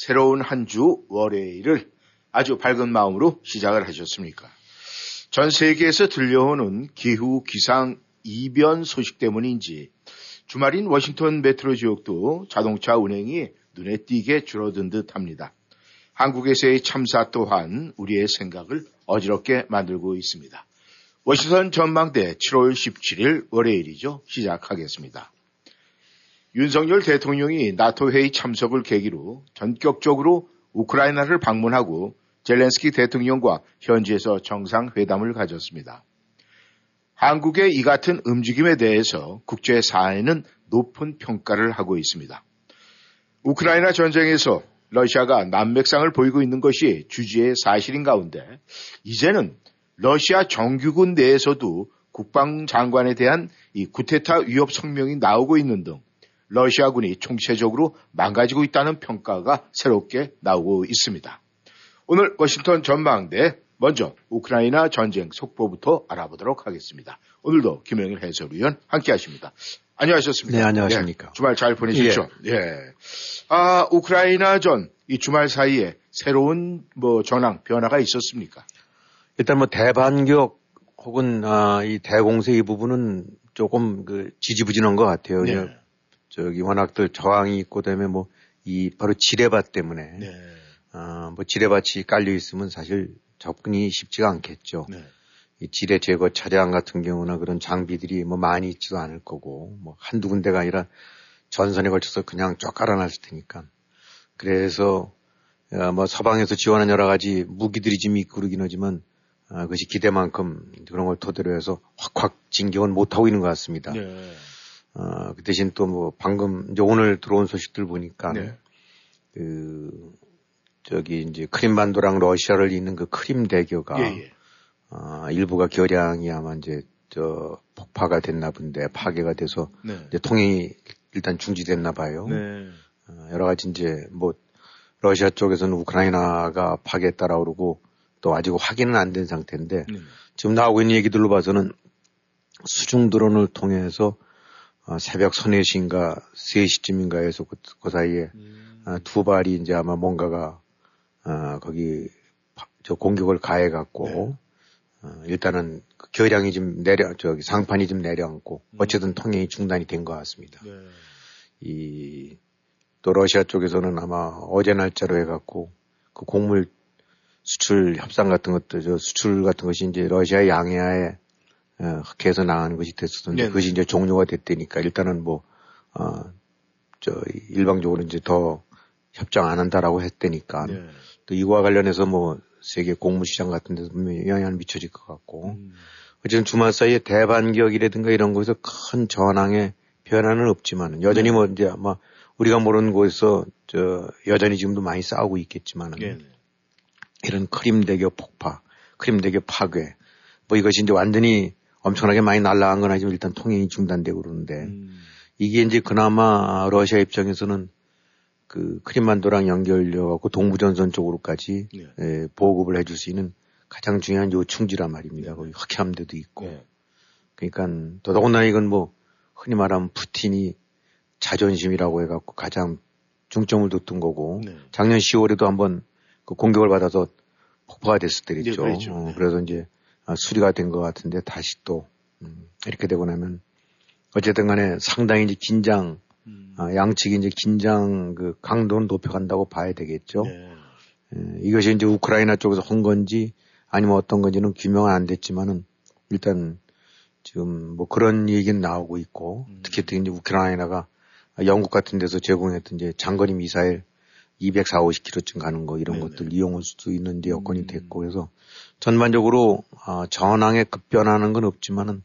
새로운 한 주 월요일을 아주 밝은 마음으로 시작을 하셨습니까? 전 세계에서 들려오는 기후 기상 이변 소식 때문인지 주말인 워싱턴 메트로 지역도 자동차 운행이 눈에 띄게 줄어든 듯 합니다. 한국에서의 참사 또한 우리의 생각을 어지럽게 만들고 있습니다. 워싱턴 전망대 7월 17일 월요일이죠. 시작하겠습니다. 윤석열 대통령이 나토 회의 참석을 계기로 전격적으로 우크라이나를 방문하고 젤렌스키 대통령과 현지에서 정상회담을 가졌습니다. 한국의 이 같은 움직임에 대해서 국제사회는 높은 평가를 하고 있습니다. 우크라이나 전쟁에서 러시아가 난맥상을 보이고 있는 것이 주지의 사실인 가운데 이제는 러시아 정규군 내에서도 국방장관에 대한 이 구테타 위협 성명이 나오고 있는 등 러시아군이 총체적으로 망가지고 있다는 평가가 새롭게 나오고 있습니다. 오늘 워싱턴 전망대 먼저 우크라이나 전쟁 속보부터 알아보도록 하겠습니다. 오늘도 김영일 해설위원 함께 하십니다. 안녕하셨습니까? 네, 안녕하십니까. 예, 주말 잘 보내셨죠? 예. 예. 아, 우크라이나 전 이 주말 사이에 새로운 뭐 전황, 변화가 있었습니까? 일단 뭐 대반격 혹은 아, 이 대공세 이 부분은 조금 그 지지부진한 것 같아요. 네. 저기 워낙들 저항이 있고 그다음에 뭐 이 바로 지뢰밭 때문에 네. 아, 뭐 지뢰밭이 깔려 있으면 사실 접근이 쉽지가 않겠죠. 네. 이 지뢰 제거 차량 같은 경우나 그런 장비들이 뭐 많이 있지도 않을 거고 뭐 한두 군데가 아니라 전선에 걸쳐서 그냥 쫙 깔아놨을 테니까. 그래서 어, 뭐 서방에서 지원한 여러 가지 무기들이 좀 있고 그러긴 하지만 아, 그것이 기대만큼 그런 걸 토대로 해서 확확 진격은 못하고 있는 것 같습니다. 네. 어, 그 대신 또 뭐 방금 이제 오늘 들어온 소식들 보니까 네. 그 저기 이제 크림반도랑 러시아를 잇는 그 크림 대교가 예, 예. 아, 일부가 결양이 아마 이제 저 폭파가 됐나 본데 파괴가 돼서 네. 이제 통행이 일단 중지됐나 봐요. 네. 어, 여러 가지 이제 뭐 러시아 쪽에서는 우크라이나가 파괴했다라고 그러고 또 아직 확인은 안 된 상태인데 네. 지금 나오고 있는 얘기들로 봐서는 수중 드론을 통해서 어, 새벽 서네 시인가 3시쯤인가에서 그, 그 사이에 음. 어, 두 발이 이제 아마 뭔가가 어, 거기 파- 저 공격을 가해 갖고 네. 어, 일단은 그 결량이 좀 내려 저기 상판이 좀 내려앉고 음. 어쨌든 통행이 중단이 된 것 같습니다. 네. 이또 러시아 쪽에서는 아마 어제 날짜로 해갖고 그 곡물 수출 협상 같은 것도 저 수출 같은 것이 이제 러시아 양해하에 어, 흑해에서 나가는 것이 됐었는데 네네. 그것이 이제 종료가 됐다니까 일단은 뭐 어, 저 일방적으로 이제 더 협정 안 한다라고 했다니까 네. 또 이거와 관련해서 뭐 세계 곡물 시장 같은 데서 분명히 영향을 미쳐질 것 같고 음. 어쨌든 주말 사이에 대반격이라든가 이런 곳에서 큰 전황의 변화는 없지만 여전히 네. 뭐 이제 아마 우리가 모르는 곳에서 저 여전히 지금도 많이 싸우고 있겠지만 네. 은 이런 크림 대교 폭파, 크림 대교 파괴 뭐 이것이 이제 완전히 엄청나게 많이 날라간 건 아니지만 일단 통행이 중단되고 그러는데 음. 이게 이제 그나마 러시아 입장에서는 그 크림반도랑 연결되어 갖고 동부전선 쪽으로까지 네. 예, 보급을 해줄 수 있는 가장 중요한 요충지란 말입니다. 네. 거기 흑해함대도 있고. 네. 그러니까 더더군다나 이건 뭐 흔히 말하면 푸틴이 자존심이라고 해갖고 가장 중점을 뒀던 거고 네. 작년 10월에도 한번 그 공격을 받아서 폭파가 됐을 때겠죠. 네, 그랬죠. 어, 네. 그래서 이제 아, 수리가 된 것 같은데 다시 또 음, 이렇게 되고 나면 어쨌든 간에 상당히 이제 긴장 음. 아, 양측이 이제 긴장 그 강도는 높여간다고 봐야 되겠죠. 네. 예, 이것이 이제 우크라이나 쪽에서 한 건지 아니면 어떤 건지는 규명은 안 됐지만은 일단 지금 뭐 그런 얘기는 나오고 있고 음. 특히 또 이제 우크라이나가 영국 같은 데서 제공했던 이제 장거리 미사일 240, 50km쯤 가는 거 이런 네네. 것들 이용할 수도 있는 데 여건이 음. 됐고 그래서 전반적으로 아, 전황에 급변하는 건 없지만은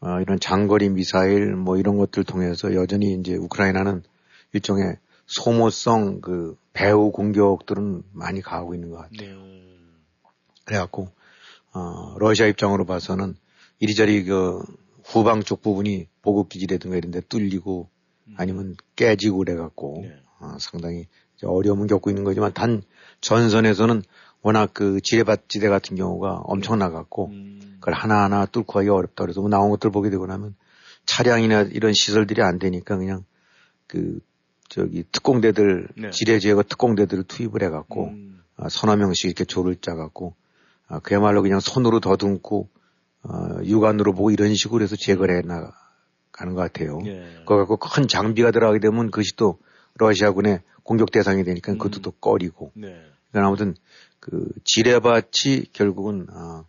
아, 이런 장거리 미사일 뭐 이런 것들 통해서 여전히 이제 우크라이나는 일종의 소모성 그 배후 공격들은 많이 가고 있는 것 같아요. 네. 그래갖고 어, 러시아 입장으로 봐서는 이리저리 그 후방 쪽 부분이 보급 기지라든가 이런 데 뚫리고 아니면 깨지고 그래갖고 네. 어, 상당히 어려움을 겪고 있는 거지만 단 전선에서는 워낙 그 지뢰밭지대 같은 경우가 엄청 나갔고 음. 그걸 하나하나 뚫고 하기 어렵다 그래서 뭐 나온 것들 보게 되고 나면 차량이나 이런 시설들이 안 되니까 그냥 그 저기 특공대들 네. 지뢰 제거 특공대들을 투입을 해갖고 음. 아, 서너 명씩 이렇게 조를 짜갖고 아, 그야말로 그냥 손으로 더듬고 어, 육안으로 보고 이런 식으로 해서 제거를 해 나가는 것 같아요. 예. 그거 갖고 큰 장비가 들어가게 되면 그것이 또 러시아군의 공격 대상이 되니까 그것도 음. 또 꺼리고. 네. 그러니까 아무튼 그 지뢰밭이 결국은 아,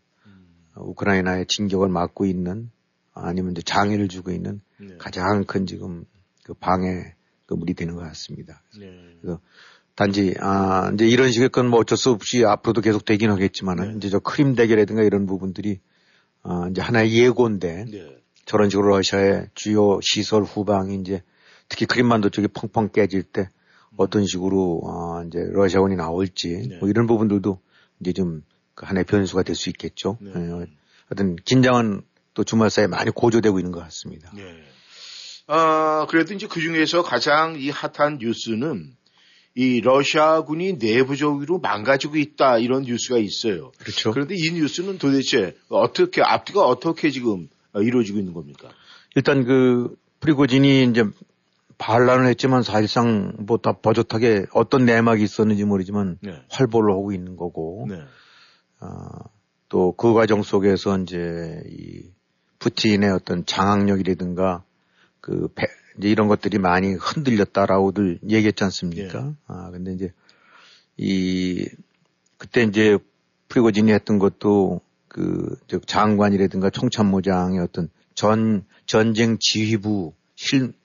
우크라이나의 진격을 막고 있는 아니면 이제 장애를 주고 있는 네. 가장 큰 지금 그 방해 그 물이 되는 것 같습니다. 네. 단지 아 이제 이런 식의 건 뭐 어쩔 수 없이 앞으로도 계속 되긴 하겠지만은 네. 이제 저 크림 대결이라든가 이런 부분들이 아 이제 하나의 예고인데 네. 저런 식으로 러시아의 주요 시설 후방이 이제 특히 크림반도 쪽이 펑펑 깨질 때 어떤 식으로 아 이제 러시아군이 나올지 네. 뭐 이런 부분들도 이제 좀 그 하나의 변수가 될 수 있겠죠. 네. 예, 하여튼 긴장은 또 주말 사이에 많이 고조되고 있는 것 같습니다. 네. 아, 그래도 이제 그 중에서 가장 이 핫한 뉴스는 이 러시아군이 내부적으로 망가지고 있다 이런 뉴스가 있어요. 그렇죠. 그런데 이 뉴스는 도대체 어떻게 앞뒤가 어떻게 지금 어, 이루어지고 있는 겁니까? 일단 그 프리고진이 이제 반란을 했지만 사실상 뭐 다 버젓하게 어떤 내막이 있었는지 모르지만 네. 활보를 하고 있는 거고 네. 또그 과정 속에서 이제 이 푸틴의 어떤 장악력이라든가 그 배- 이제 이런 것들이 많이 흔들렸다라고들 얘기했지 않습니까? 예. 아 근데 이제 이 그때 이제 프리고진이 했던 것도 그저 장관이라든가 총참모장의 어떤 전 전쟁 지휘부 실 시-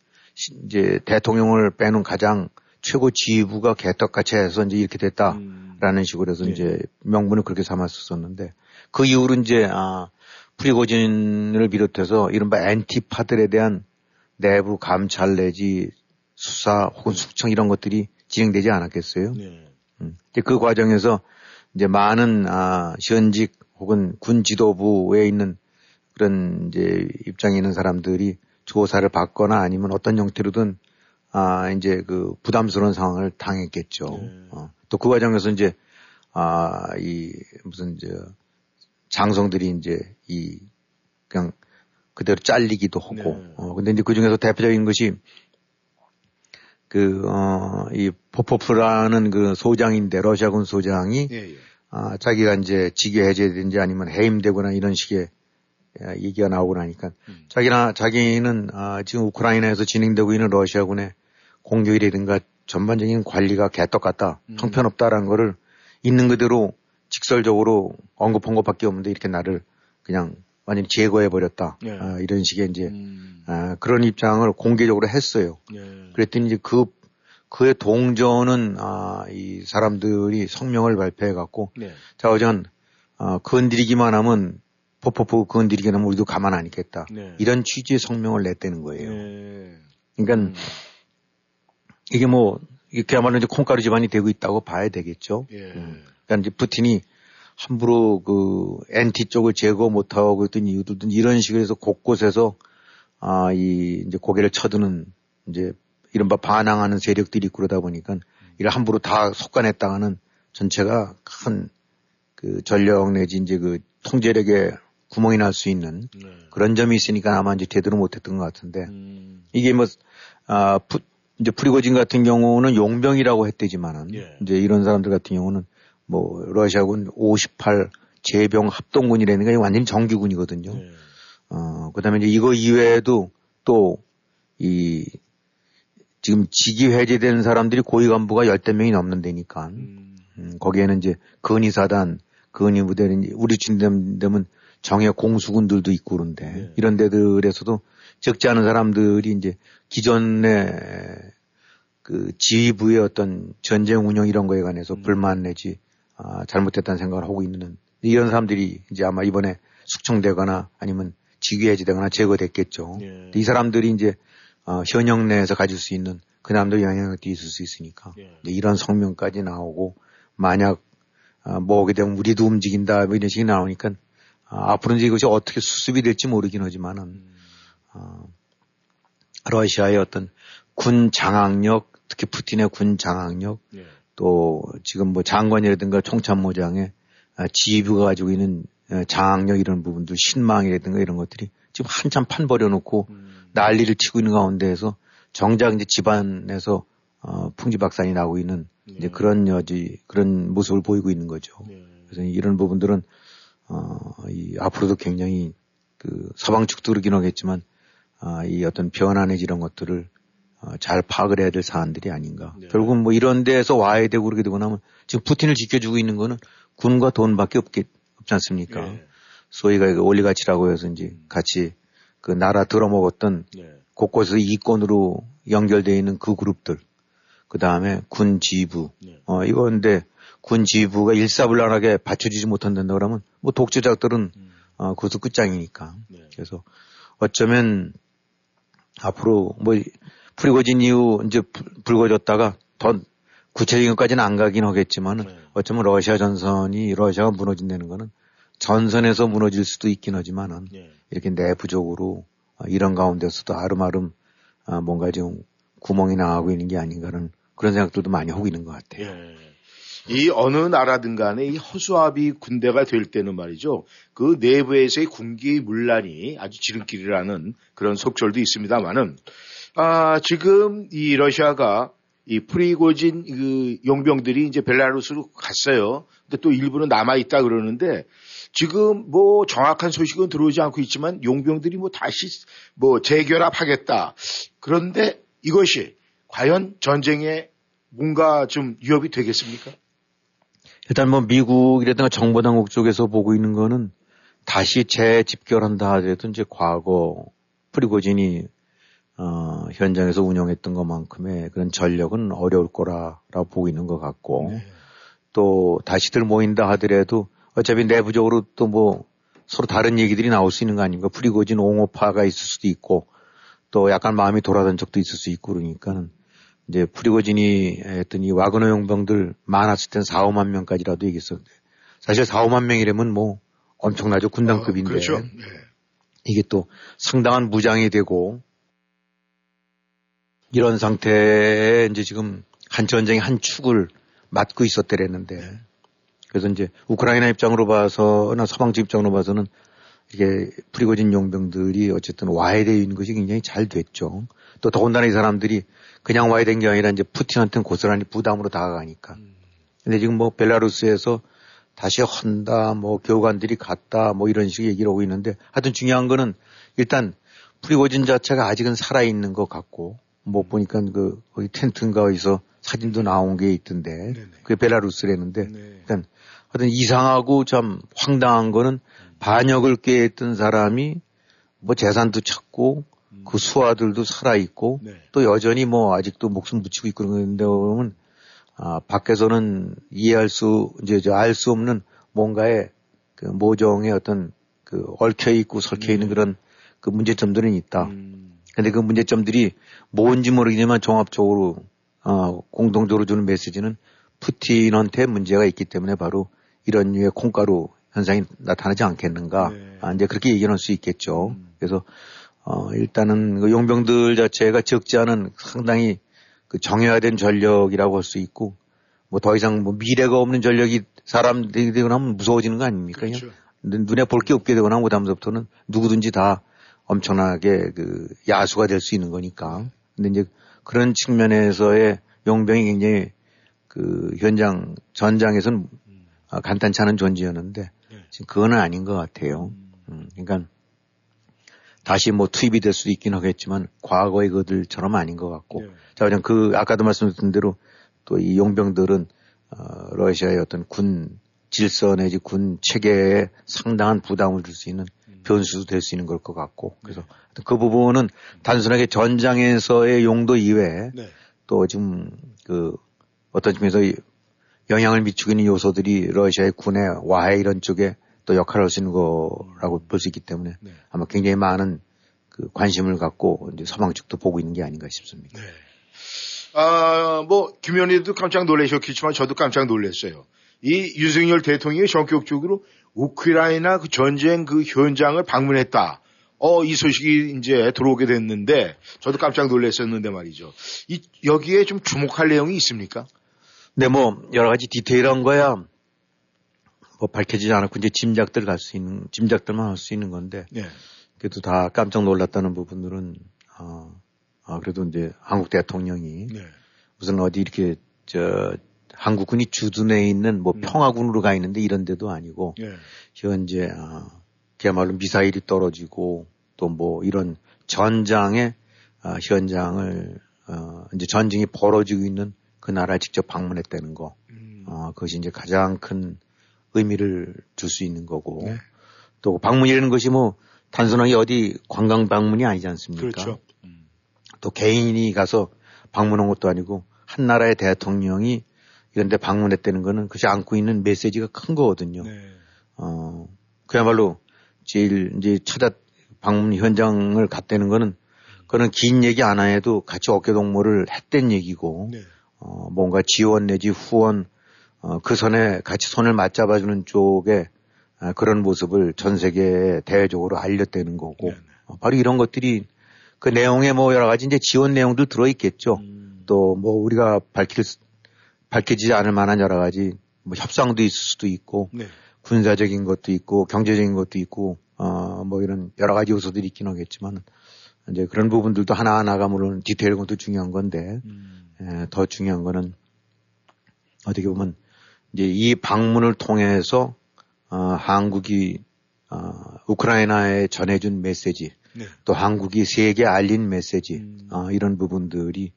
이제 대통령을 빼놓은 가장 최고 지휘부가 개떡같이 해서 이제 이렇게 됐다라는 음. 식으로 해서 예. 이제 명분을 그렇게 삼았었는데 그 이후로 이제 아 프리고진을 비롯해서 이른바 엔티파들에 대한 내부 감찰 내지 수사 혹은 숙청 이런 것들이 진행되지 않았겠어요. 네. 음. 이제 그 과정에서 이제 많은 아, 현직 혹은 군 지도부에 있는 그런 이제 입장에 있는 사람들이 조사를 받거나 아니면 어떤 형태로든 아 이제 그 부담스러운 상황을 당했겠죠. 네. 어. 또 그 과정에서 이제 아이 무슨 저 장성들이 이제 이 그냥 그대로 잘리기도 하고 네. 어 근데 이제 그 중에서 대표적인 것이 그, 어, 이 포포프라는 그 소장인데, 러시아군 소장이, 예, 예. 아, 자기가 이제 직위 해제든지 아니면 해임되거나 이런 식의 아, 얘기가 나오고 나니까, 음. 자기나, 자기는, 아, 지금 우크라이나에서 진행되고 있는 러시아군의 공격이라든가 전반적인 관리가 개떡 같다, 음. 형편없다라는 거를 있는 그대로 직설적으로 언급한 것밖에 없는데 이렇게 나를 그냥 완전히 제거해 버렸다. 예. 아, 이런 식의 이제, 음. 아, 그런 입장을 공개적으로 했어요. 예. 그랬더니 이제 그, 그의 동전은, 아, 이 사람들이 성명을 발표해 갖고, 네. 자, 어전, 아, 건드리기만 하면, 포포포 건드리기만 하면 우리도 가만 안 있겠다. 네. 이런 취지의 성명을 냈다는 거예요. 예. 그러니까 음. 이게 뭐, 이게 그야말로 이제 콩가루 집안이 되고 있다고 봐야 되겠죠. 예. 음. 그러니까 이제 푸틴이 함부로 그 엔티 쪽을 제거 못하고 그랬던 이유들도 이런 식으로 해서 곳곳에서 아, 이 이제 고개를 쳐드는 이제 이른바 반항하는 세력들이 있고 그러다 보니까 이를 함부로 다 속간했다가는 전체가 큰 그 전력 내지 이제 그 통제력에 구멍이 날 수 있는 네. 그런 점이 있으니까 아마 이제 제대로 못했던 것 같은데 음. 이게 뭐, 아, 푸, 이제 프리고진 같은 경우는 용병이라고 했대지만은, 예. 이제 이런 사람들 같은 경우는 뭐, 러시아군 58 제병 합동군이라는 게 완전히 정규군이거든요. 네. 어, 그 다음에 이제 이거 이외에도 또, 이, 지금 직위 해제된 사람들이 고위 간부가 열댓 명이 넘는 데니까, 음. 음, 거기에는 이제 근위사단, 근위부대는 우리 친되면 정예 공수군들도 있고 그런데 네. 이런 데들에서도 적지 않은 사람들이 이제 기존의 그 지휘부의 어떤 전쟁 운영 이런 거에 관해서 음. 불만 내지 아, 잘못됐다는 생각을 하고 있는 이런 사람들이 이제 아마 이번에 숙청되거나 아니면 직위 해제되거나 제거됐겠죠. 예. 이 사람들이 이제 어, 현역 내에서 가질 수 있는 그 다음도 영향력도 있을 수 있으니까 예. 이런 성명까지 나오고 만약 아, 뭐 오게 되면 우리도 움직인다 뭐 이런 식이 나오니까 아, 앞으로 이제 이것이 어떻게 수습이 될지 모르긴 하지만은 음. 어, 러시아의 어떤 군 장악력 특히 푸틴의 군 장악력 예. 또 지금 뭐 장관이라든가 총참모장의 아, 지휘부가 가지고 있는 어, 장악력 이런 부분들 신망이라든가 이런 것들이 지금 한참 판 버려놓고 음. 난리를 치고 있는 가운데에서 정작 이제 집안에서 어, 풍지박산이 나고 있는 이제 네. 그런 여지 그런 모습을 보이고 있는 거죠. 예. 그래서 이런 부분들은 어, 이 앞으로도 굉장히 그 서방 측도 그러긴 하겠지만 아, 이 어떤 내지 이런 것들을 어, 잘 파악을 해야 될 사안들이 아닌가. 네. 결국은 뭐 이런 데에서 와야 되고 그러게 되고 나면 지금 푸틴을 지켜주고 있는 거는 군과 돈밖에 없겠, 없지 않습니까? 예. 소위가 그 올리가치라고 해서 이제 같이 그 나라 들어먹었던 예. 곳곳에서 이권으로 연결되어 있는 그 그룹들. 그 다음에 군 지휘부. 네. 어, 이거 근데 군 지휘부가 일사불란하게 받쳐주지 못한다 그러면 뭐 독재자들은 음. 어, 그것도 끝장이니까. 네. 그래서 어쩌면 앞으로 뭐 프리고진 이후 이제 불- 불거졌다가 더 구체적인 것까지는 안 가긴 하겠지만은 네. 어쩌면 러시아 전선이 러시아가 무너진다는 거는 전선에서 무너질 수도 있긴 하지만은 예. 이렇게 내부적으로 어, 이런 가운데서도 아름아름 어, 뭔가 좀 구멍이 나가고 있는 게 아닌가는 그런 생각들도 많이 하고 있는 것 같아요. 예. 이 어느 나라든 간에 이 허수아비 군대가 될 때는 말이죠. 그 내부에서의 군기 문란이 아주 지름길이라는 그런 속설도 있습니다만은 아, 지금 이 러시아가 이 프리고진 그 용병들이 이제 벨라루스로 갔어요. 근데 또 일부는 남아 있다 그러는데 지금 뭐 정확한 소식은 들어오지 않고 있지만 용병들이 뭐 다시 뭐 재결합하겠다. 그런데 이것이 과연 전쟁에 뭔가 좀 위협이 되겠습니까? 일단 뭐 미국이라든가 정보 당국 쪽에서 보고 있는 거는 다시 재집결한다 하더라도 이제 과거 프리고진이 어, 현장에서 운영했던 것만큼의 그런 전력은 어려울 거라라고 보고 있는 것 같고 또 다시들 모인다 하더라도 어차피 내부적으로 또 뭐 서로 다른 얘기들이 나올 수 있는 거 아닙니까? 프리고진 옹호파가 있을 수도 있고 또 약간 마음이 돌아던 적도 있을 수 있고 그러니까는 이제 프리고진이 했던 이 와그너 용병들 많았을 땐 4, 5만 명까지라도 얘기했었는데 사실 4, 5만 명이라면 뭐 엄청나죠. 군단급인데 어, 그렇죠. 네. 이게 또 상당한 무장이 되고 이런 상태에 이제 지금 한 전쟁의 한 축을 맡고 있었대랬는데 그래서 이제 우크라이나 입장으로 봐서나 서방 측 입장으로 봐서는 이게 프리고진 용병들이 어쨌든 와야 되는 것이 굉장히 잘 됐죠. 또 더군다나 이 사람들이 그냥 와야 된게 아니라 이제 푸틴한테는 고스란히 부담으로 다가가니까. 근데 지금 뭐 벨라루스에서 다시 한다, 뭐 교관들이 갔다, 뭐 이런 식의 얘기를 하고 있는데 하여튼 중요한 거는 일단 프리고진 자체가 아직은 살아있는 것 같고 뭐 보니까 그 거기 텐트인가 어디서 사진도 나온 게 있던데 그게 벨라루스라는데 네. 일단 하여튼 이상하고 참 황당한 거는 반역을 꾀했던 사람이 뭐 재산도 찾고 그 수하들도 살아있고 네. 또 여전히 뭐 아직도 목숨 붙이고 있고 그러는데 그러면 아, 밖에서는 이해할 수, 이제 알 수 없는 뭔가의 그 모종의 어떤 그 얽혀 있고 설켜 있는 그런 그 문제점들은 있다. 음, 근데 그 문제점들이 뭔지 모르겠지만 종합적으로 어, 공동적으로 주는 메시지는 푸틴한테 문제가 있기 때문에 바로 이런 류의 콩가루 현상이 나타나지 않겠는가. 네. 아, 이제 그렇게 얘기할 수 있겠죠. 그래서 어, 일단은 그 용병들 자체가 적지 않은 상당히 그 정형화된 전력이라고 할 수 있고 뭐 더 이상 뭐 미래가 없는 전력이 사람들이 되거나 하면 무서워지는 거 아닙니까? 그렇죠. 눈- 눈에 볼 게 없게 되거나 그 다음부터는 누구든지 다 엄청나게 그 야수가 될 수 있는 거니까. 근데 이제 그런 측면에서의 용병이 굉장히 그 현장 전장에서는 아, 간단치 않은 존재였는데 지금 그건 아닌 것 같아요. 음, 그러니까 다시 뭐 투입이 될 수도 있긴 하겠지만 과거의 그들처럼 아닌 것 같고 네. 자 그냥 그 아까도 말씀드린 대로 또 이 용병들은 어, 러시아의 어떤 군 질서 내지 군 체계에 상당한 부담을 줄 수 있는 변수도 될 수 있는 걸 것 같고 그래서 하여튼 그 부분은 단순하게 전장에서의 용도 이외에 네. 또 지금 그 어떤 측면에서 이 영향을 미치고 있는 요소들이 러시아의 군의 와해 이런 쪽에 또 역할을 할 수 있는 거라고 볼 수 있기 때문에 네. 아마 굉장히 많은 그 관심을 갖고 이제 서방 측도 보고 있는 게 아닌가 싶습니다. 네. 아, 뭐, 김현희도 깜짝 놀라셨겠지만 저도 깜짝 놀랐어요. 이 윤석열 대통령이 전격적으로 우크라이나 그 전쟁 그 현장을 방문했다. 어, 이 소식이 이제 들어오게 됐는데 저도 깜짝 놀랐었는데 말이죠. 이, 여기에 좀 주목할 내용이 있습니까? 네, 뭐, 여러 가지 디테일한 거야, 뭐, 밝혀지지 않았고, 이제 짐작들 갈 수 있는, 짐작들만 할 수 있는 건데, 네. 그래도 다 깜짝 놀랐다는 부분들은, 어, 아, 그래도 이제 한국 대통령이 네. 무슨 어디 이렇게, 저, 한국군이 주둔해 있는 뭐 음. 평화군으로 가 있는데 이런 데도 아니고, 네. 현재, 아, 그야말로 미사일이 떨어지고, 또 뭐 이런 전장의, 아, 현장을, 어, 이제 전쟁이 벌어지고 있는 그 나라에 직접 방문했다는 거. 음. 어, 그것이 이제 가장 큰 의미를 줄 수 있는 거고. 네. 또 방문이라는 것이 뭐 단순하게 어디 관광 방문이 아니지 않습니까? 그렇죠. 음. 또 개인이 가서 방문한 것도 아니고 한 나라의 대통령이 이런 데 방문했다는 거는 그것이 안고 있는 메시지가 큰 거거든요. 네. 어, 그야말로 제일 이제 찾아 방문 현장을 갔다는 거는 그거는 긴 얘기 안 해도 같이 어깨동무를 했던 얘기고 네. 어, 뭔가 지원 내지 후원, 어, 그 선에 같이 손을 맞잡아주는 쪽에 아, 그런 모습을 전 세계에 대외적으로 알렸다는 거고, 네, 네. 어, 바로 이런 것들이 그 내용에 뭐 여러 가지 이제 지원 내용들 들어 있겠죠. 음. 또뭐 우리가 밝힐, 수- 밝혀지지 않을 만한 여러 가지 뭐 협상도 있을 수도 있고, 네. 군사적인 것도 있고, 경제적인 것도 있고, 어, 뭐 이런 여러 가지 요소들이 있긴 하겠지만, 이제 그런 부분들도 하나하나가 물론 디테일한 것도 중요한 건데, 음. 에, 더 중요한 거는 어떻게 보면 이제 이 방문을 통해서 어, 한국이 어, 우크라이나에 전해준 메시지, 네. 또 한국이 세계에 알린 메시지 음. 어, 이런 부분들이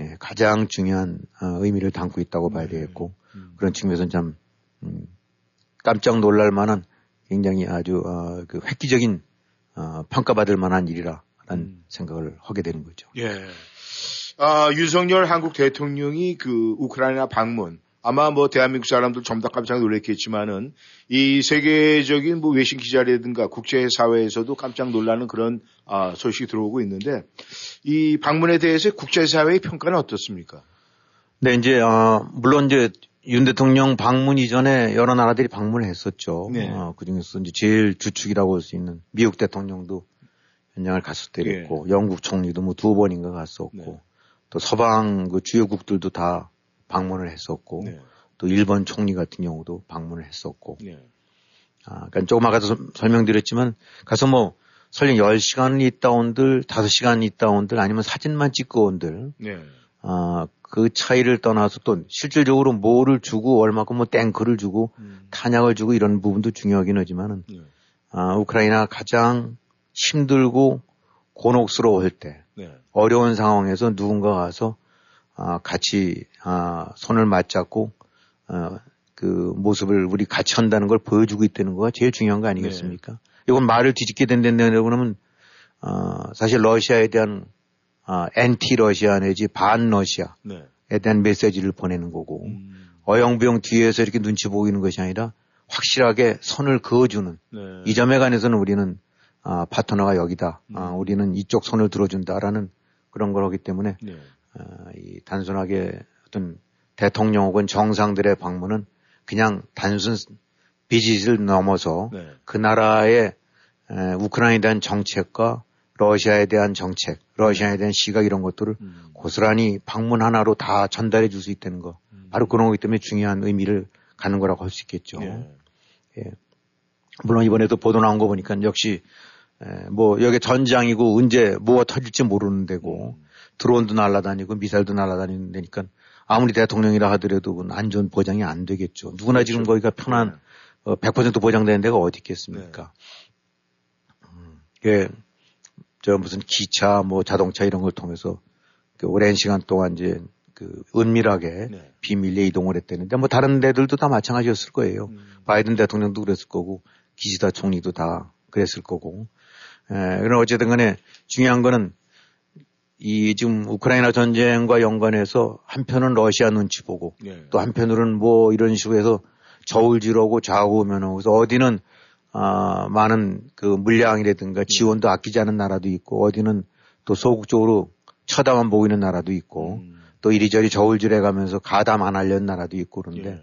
예, 가장 중요한 어, 의미를 담고 있다고 봐야 네. 되겠고 음. 그런 측면에서는 참 음, 깜짝 놀랄 만한 굉장히 아주 어, 그 획기적인 어, 평가받을 만한 일이라라는 음. 생각을 하게 되는 거죠. 예. 아, 윤석열 한국 대통령이 그 우크라이나 방문 아마 뭐 대한민국 사람들 전부 다 깜짝 놀랐겠지만은 이 세계적인 뭐 외신 기자라든가 국제 사회에서도 깜짝 놀라는 그런 아, 소식이 들어오고 있는데 이 방문에 대해서 국제 사회의 평가는 어떻습니까? 네, 이제, 어, 물론 이제 윤 대통령 방문 이전에 여러 나라들이 방문을 했었죠. 네. 어, 그 중에서 이제 제일 주축이라고 할 수 있는 미국 대통령도 현장을 갔을 때도 예. 있고, 영국 총리도 뭐 두 번인가 갔었고, 네. 또 서방 그 주요국들도 다 방문을 했었고, 네. 또 일본 총리 같은 경우도 방문을 했었고, 네. 아, 그러니까 조금 아까도 서- 설명드렸지만, 가서 뭐, 설령 10시간 있다 온들, 5시간 있다 온들, 아니면 사진만 찍고 온들, 네. 아, 그 차이를 떠나서 또 실질적으로 뭐를 주고 얼마큼 뭐 탱크를 주고 음. 탄약을 주고 이런 부분도 중요하긴 하지만은 네. 아, 우크라이나 가장 힘들고 곤혹스러울 때 네. 어려운 상황에서 누군가 가서 아, 같이 아, 손을 맞잡고 어, 그 모습을 우리 같이 한다는 걸 보여주고 있다는 거가 제일 중요한 거 아니겠습니까? 이건 말을 뒤집게 된다고 그러면 어, 사실 러시아에 대한 아, 엔티 러시아 내지 반 러시아에 네. 대한 메시지를 보내는 거고 음. 어영부영 뒤에서 이렇게 눈치 보고 있는 것이 아니라 확실하게 선을 그어주는 네. 이 점에 관해서는 우리는 아, 파트너가 여기다. 아, 음. 우리는 이쪽 손을 들어준다라는 그런 걸 하기 때문에 네. 아, 이 단순하게 어떤 대통령 혹은 정상들의 방문은 그냥 단순 비짓을 넘어서 네. 그 나라의 에, 우크라이나에 대한 정책과 러시아에 대한 정책, 러시아에 대한 시각 이런 것들을 음. 고스란히 방문 하나로 다 전달해 줄 수 있다는 거. 음. 바로 그런 거기 때문에 중요한 의미를 갖는 거라고 할 수 있겠죠. 네. 물론 이번에도 보도 나온 거 보니까 역시 에, 뭐 여기 전장이고 언제 뭐가 터질지 모르는 데고 음. 드론도 날아다니고 미사일도 날아다니는 데니까 아무리 대통령이라 하더라도 안전 보장이 안 되겠죠. 누구나 지금 거기가 편한 어, 100% 보장되는 데가 어디 있겠습니까? 음, 예, 저 무슨 기차 뭐 자동차 이런 걸 통해서 그 오랜 시간 동안 이제 그 은밀하게 네. 비밀리에 이동을 했다는데 뭐 다른 데들도 다 마찬가지였을 거예요. 음. 바이든 대통령도 그랬을 거고 기시다 총리도 다 그랬을 거고. 에, 그럼 어쨌든 간에 중요한 거는 이 지금 우크라이나 전쟁과 연관해서 한편은 러시아 눈치 보고 네. 또 한편으로는 뭐 이런 식으로 해서 저울질하고 좌우면하고 그래서 어디는 아, 많은 그 물량이라든가 지원도 아끼지 않은 나라도 있고 어디는 또 소극적으로 쳐다만 보고 있는 나라도 있고 음. 또 이리저리 저울질해 가면서 가담 안 하려는 나라도 있고 그런데 예.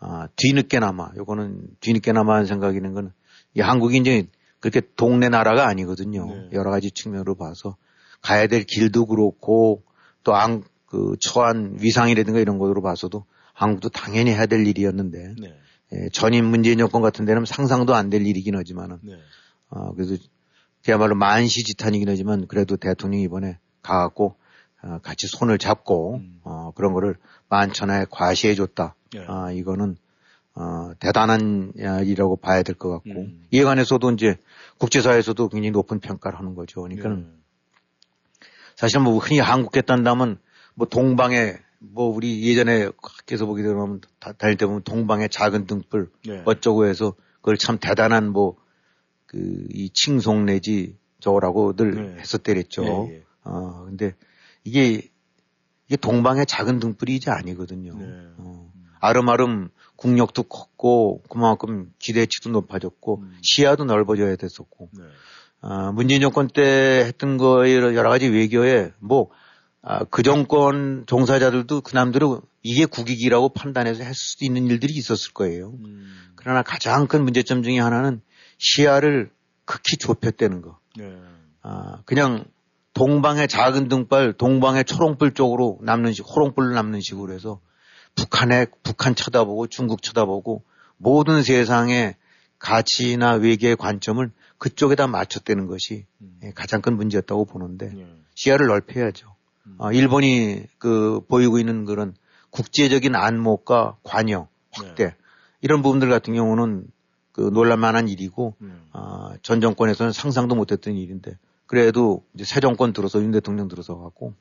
아, 뒤늦게나마 요거는 뒤늦게나마 하는 생각이 있는 거는 이 한국이 이제 그렇게 동네 나라가 아니거든요. 네. 여러 가지 측면으로 봐서 가야 될 길도 그렇고 또 안, 그 처한 위상이라든가 이런 것으로 봐서도 한국도 당연히 해야 될 일이었는데 네. 예, 전임 문재인 정권 같은 데는 상상도 안 될 일이긴 하지만은 네. 어, 그래서 그야말로 만시지탄이긴 하지만 그래도 대통령이 이번에 가갖고 어, 같이 손을 잡고 음. 어, 그런 거를 만천하에 과시해줬다. 예. 아, 이거는 어, 대단한 야, 일이라고 봐야 될 것 같고 음. 이에 관해서도 이제 국제사회에서도 굉장히 높은 평가를 하는 거죠. 그러니까 는 사실 뭐 흔히 한국겠다는다면 뭐 동방에 뭐 우리 예전에 학교에서 보게 되면 다- 다닐 때 보면 동방의 작은 등불 네. 어쩌고 해서 그걸 참 대단한 뭐 그 이 칭송 내지 저거라고 늘 네. 했었대랬죠. 예, 예. 어 근데 이게 이게 동방의 작은 등불이 이제 아니거든요. 네. 어, 아름아름 국력도 컸고 그만큼 기대치도 높아졌고 음. 시야도 넓어져야 됐었고 네. 아, 문재인 정권 때 했던 거에 여러 가지 외교에 뭐, 아, 그 정권 종사자들도 그 남들은 이게 국익이라고 판단해서 했을 수도 있는 일들이 있었을 거예요. 음. 그러나 가장 큰 문제점 중에 하나는 시야를 극히 좁혔다는 거. 네. 아, 그냥 동방의 작은 등발, 동방의 초롱불 쪽으로 남는 식, 호롱불 남는 식으로 해서 북한에, 북한 쳐다보고 중국 쳐다보고 모든 세상의 가치나 외교의 관점을 그쪽에다 맞췄다는 것이 음. 예, 가장 큰 문제였다고 보는데 예. 시야를 넓혀야죠. 음. 아, 일본이 그 보이고 있는 그런 국제적인 안목과 관여, 확대 네. 이런 부분들 같은 경우는 그 놀랄만한 일이고 음. 아, 전 정권에서는 상상도 못했던 일인데 그래도 이제 새 정권 들어서 윤 대통령 들어서 갖고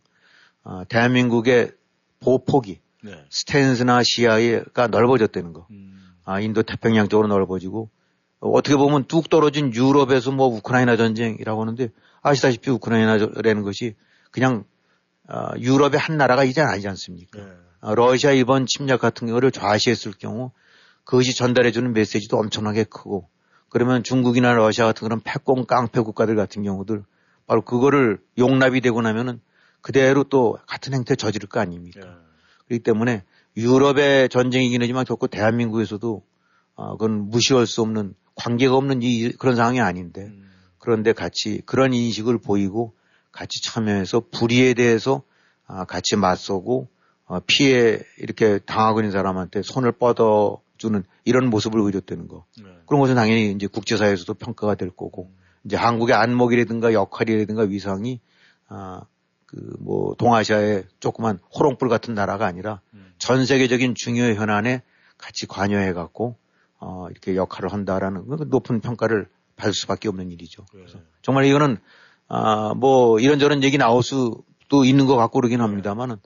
아, 대한민국의 보폭이 네. 스탠스나 시야가 넓어졌다는 거. 음. 아, 인도 태평양 쪽으로 넓어지고 어, 어떻게 보면 뚝 떨어진 유럽에서 뭐 우크라이나 전쟁이라고 하는데 아시다시피 우크라이나라는 것이 그냥 아, 유럽의 한 나라가 이제 아니지 않습니까? 네. 아, 러시아 이번 침략 같은 경우를 좌시했을 경우 그것이 전달해주는 메시지도 엄청나게 크고 그러면 중국이나 러시아 같은 그런 패권 깡패 국가들 같은 경우들 바로 그거를 용납이 되고 나면은 그대로 또 같은 행태 저지를 거 아닙니까? 예. 그렇기 때문에 유럽의 전쟁이긴 하지만 결코 대한민국에서도 아, 그건 무시할 수 없는 관계가 없는 이, 그런 상황이 아닌데 음. 그런데 같이 그런 인식을 보이고 같이 참여해서 불의에 대해서 아, 같이 맞서고 어, 피해 이렇게 당하고 있는 사람한테 손을 뻗어주는 이런 모습을 보여줬다는 거. 네. 그런 것은 당연히 이제 국제사회에서도 평가가 될 거고 이제 한국의 안목이라든가 역할이라든가 위상이 아, 그 뭐 동아시아의 조그만 호롱불 같은 나라가 아니라 음. 전 세계적인 중요 현안에 같이 관여해 갖고 어, 이렇게 역할을 한다라는 건 높은 평가를 받을 수밖에 없는 일이죠. 그래서 정말 이거는 아, 뭐 이런저런 얘기 나올 수도 있는 것 같고 그러긴 합니다만은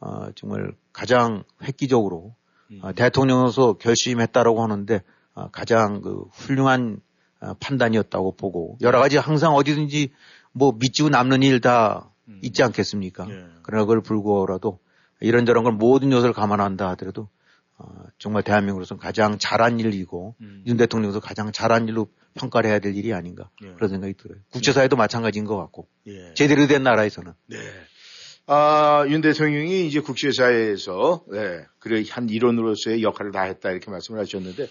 아, 정말 가장 획기적으로 음. 아, 대통령으로서 결심했다라고 하는데 아, 가장 그 훌륭한 아, 판단이었다고 보고 여러 가지 항상 어디든지 뭐 믿지고 남는 일다 음. 있지 않겠습니까? 예. 그러나 그걸 불구하고라도 이런저런 걸 모든 요소를 감안한다 하더라도 어, 정말 대한민국으로서는 가장 잘한 일이고 음. 윤 대통령도 가장 잘한 일로 평가를 해야 될 일이 아닌가 예. 그런 생각이 들어요. 국제사회도 마찬가지인 것 같고 예. 제대로 된 나라에서는 네. 아, 윤 대통령이 이제 국제사회에서, 네, 그래, 한 일원으로서의 역할을 다 했다, 이렇게 말씀을 하셨는데,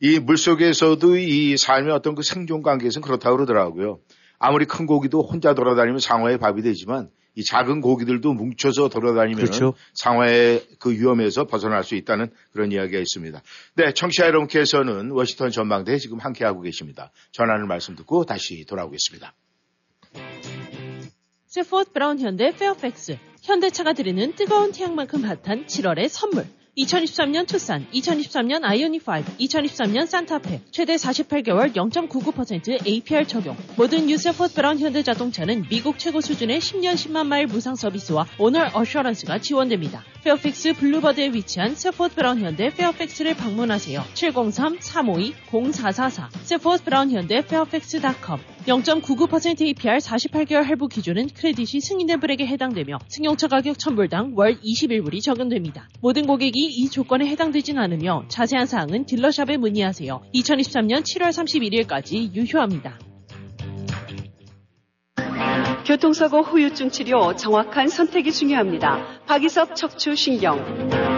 이 물속에서도 이 삶의 어떤 그 생존 관계에서는 그렇다고 그러더라고요. 아무리 큰 고기도 혼자 돌아다니면 상어의 밥이 되지만, 이 작은 고기들도 뭉쳐서 돌아다니면 그렇죠. 상어의 그 위험에서 벗어날 수 있다는 그런 이야기가 있습니다. 네, 청취자 여러분께서는 워싱턴 전망대에 지금 함께하고 계십니다. 전하는 말씀 듣고 다시 돌아오겠습니다. Safford Brown 현대 페어팩스 현대차가 드리는 뜨거운 태양만큼 핫한 7월의 선물 2023년 투싼, 2023년 아이오닉 5, 2023년 산타페 최대 48개월 0.99% APR 적용 모든 유세포트 브라운 현대 자동차는 미국 최고 수준의 10년 10만 마일 무상 서비스와 owner assurance가 지원됩니다. 페어팩스 Boulevard에 위치한 Safford Brown 현대 페어팩스를 방문하세요. 703-352-0444 세포트 브라운 현대 페어팩스.com 0.99% APR 48개월 할부 기준은 크레딧이 승인된 불에게 해당되며 승용차 가격 1000불당 월 21불이 적용됩니다. 모든 고객이 이 조건에 해당되진 않으며 자세한 사항은 딜러샵에 문의하세요. 2023년 7월 31일까지 유효합니다. 교통사고 후유증 치료 정확한 선택이 중요합니다. 박이섭 척추신경.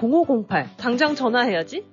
703-206-0508. 당장 전화해야지.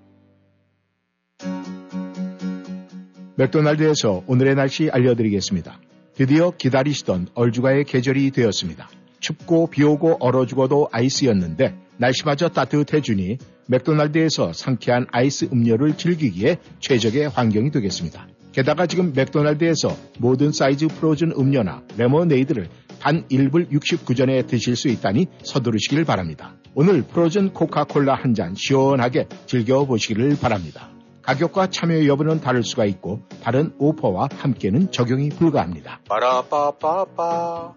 맥도날드에서 오늘의 날씨 알려드리겠습니다. 드디어 기다리시던 얼주가의 계절이 되었습니다. 춥고 비오고 얼어 죽어도 아이스였는데 날씨마저 따뜻해주니 맥도날드에서 상쾌한 아이스 음료를 즐기기에 최적의 환경이 되겠습니다. 게다가 지금 맥도날드에서 모든 사이즈 frozen 음료나 레모네이드를 단 1불 69전에 드실 수 있다니 서두르시길 바랍니다. 오늘 frozen 코카콜라 한 잔 시원하게 즐겨보시기를 바랍니다. 가격과 참여 여부는 다를 수가 있고 다른 오퍼와 함께는 적용이 불가합니다. 빠라빠빠빠.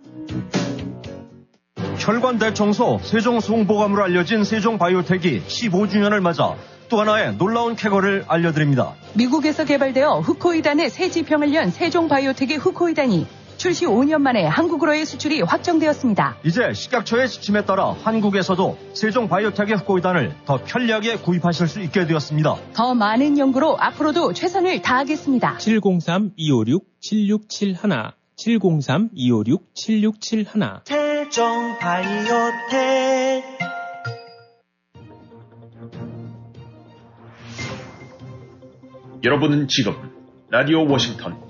혈관 대청소 세종 송보감으로 알려진 세종 바이오텍이 15주년을 맞아 또 하나의 놀라운 쾌거를 알려드립니다. 미국에서 개발되어 후코이단의 새 지평을 연 세종 바이오텍의 후코이단이 출시 5년 만에 한국으로의 수출이 확정되었습니다. 이제 식약처의 지침에 따라 한국에서도 세종 바이오텍의 후코이단을 더 편리하게 구입하실 수 있게 되었습니다. 더 많은 연구로 앞으로도 최선을 다하겠습니다. 703-256-7671 703-256-7671 세종 바이오텍 여러분은 지금 라디오 워싱턴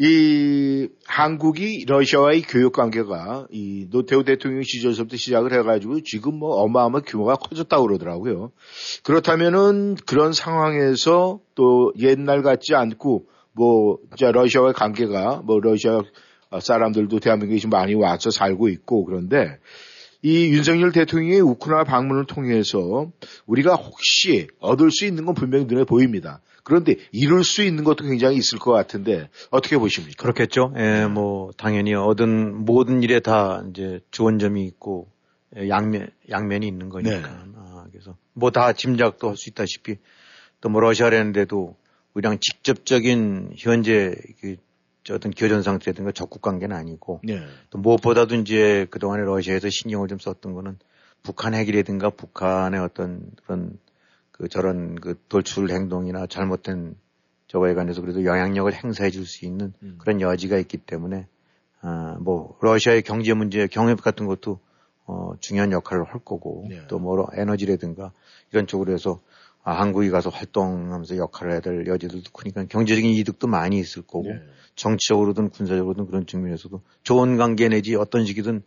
이 한국이 러시아와의 교육 관계가 이 노태우 대통령 시절부터 시작을 해가지고 지금 뭐 어마어마 규모가 커졌다고 그러더라고요. 그렇다면은 그런 상황에서 또 옛날 같지 않고 뭐 이제 러시아와의 관계가 뭐 러시아 사람들도 대한민국에 지금 많이 와서 살고 있고 그런데 이 윤석열 대통령의 우크라이나 방문을 통해서 우리가 혹시 얻을 수 있는 건 분명히 눈에 보입니다. 그런데 이룰 수 있는 것도 굉장히 있을 것 같은데 어떻게 보십니까? 그렇겠죠. 예, 뭐 당연히 얻은 모든 일에 다 이제 좋은 점이 있고 예, 양면 양면이 있는 거니까. 네. 아, 그래서 뭐 다 짐작도 할 수 있다시피 또 뭐 러시아라는데도 우리랑 직접적인 현재 그 어떤 교전 상태든가 적국 관계는 아니고 네. 또 무엇보다도 이제 그동안에 러시아에서 신경을 좀 썼던 거는 북한 핵이라든가 북한의 어떤 그런 그 저런 그 돌출 행동이나 잘못된 저거에 관해서 그래도 영향력을 행사해 줄 수 있는 음. 그런 여지가 있기 때문에 아, 뭐 러시아의 경제 문제, 경협 같은 것도 어, 중요한 역할을 할 거고 네. 또뭐 에너지라든가 이런 쪽으로 해서 아, 한국이 가서 활동하면서 역할을 해야 될 여지들도 크니까 경제적인 이득도 많이 있을 거고 네. 정치적으로든 군사적으로든 그런 측면에서도 좋은 관계 내지 어떤 식이든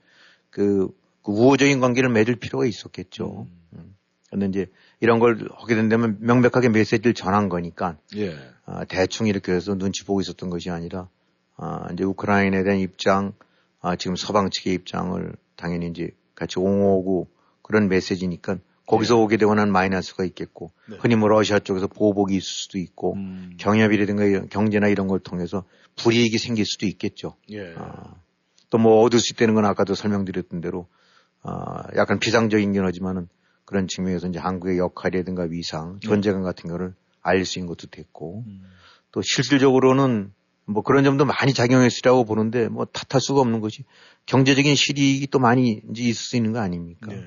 그, 그 우호적인 관계를 맺을 필요가 있었겠죠. 음. 근데 이제 이런 걸 하게 된다면 명백하게 메시지를 전한 거니까 예. 아, 대충 이렇게 해서 눈치 보고 있었던 것이 아니라 아, 이제 우크라이나에 대한 입장, 아, 지금 서방 측의 입장을 당연히 이제 같이 옹호하고 그런 메시지니까 거기서 오게 되고 난 마이너스가 있겠고 네. 흔히 뭐 러시아 쪽에서 보복이 있을 수도 있고 음. 경협이라든가 경제나 이런 걸 통해서 불이익이 생길 수도 있겠죠. 예. 아, 또 뭐 얻을 수 있다는 건 아까도 설명드렸던 대로 아, 약간 비상적이긴 하지만은 그런 측면에서 이제 한국의 역할이라든가 위상, 존재감 같은 거를 알릴 수 있는 것도 됐고 또 실질적으로는 뭐 그런 점도 많이 작용했으라고 보는데 뭐 탓할 수가 없는 것이 경제적인 실익이 또 많이 이제 있을 수 있는 거 아닙니까? 네.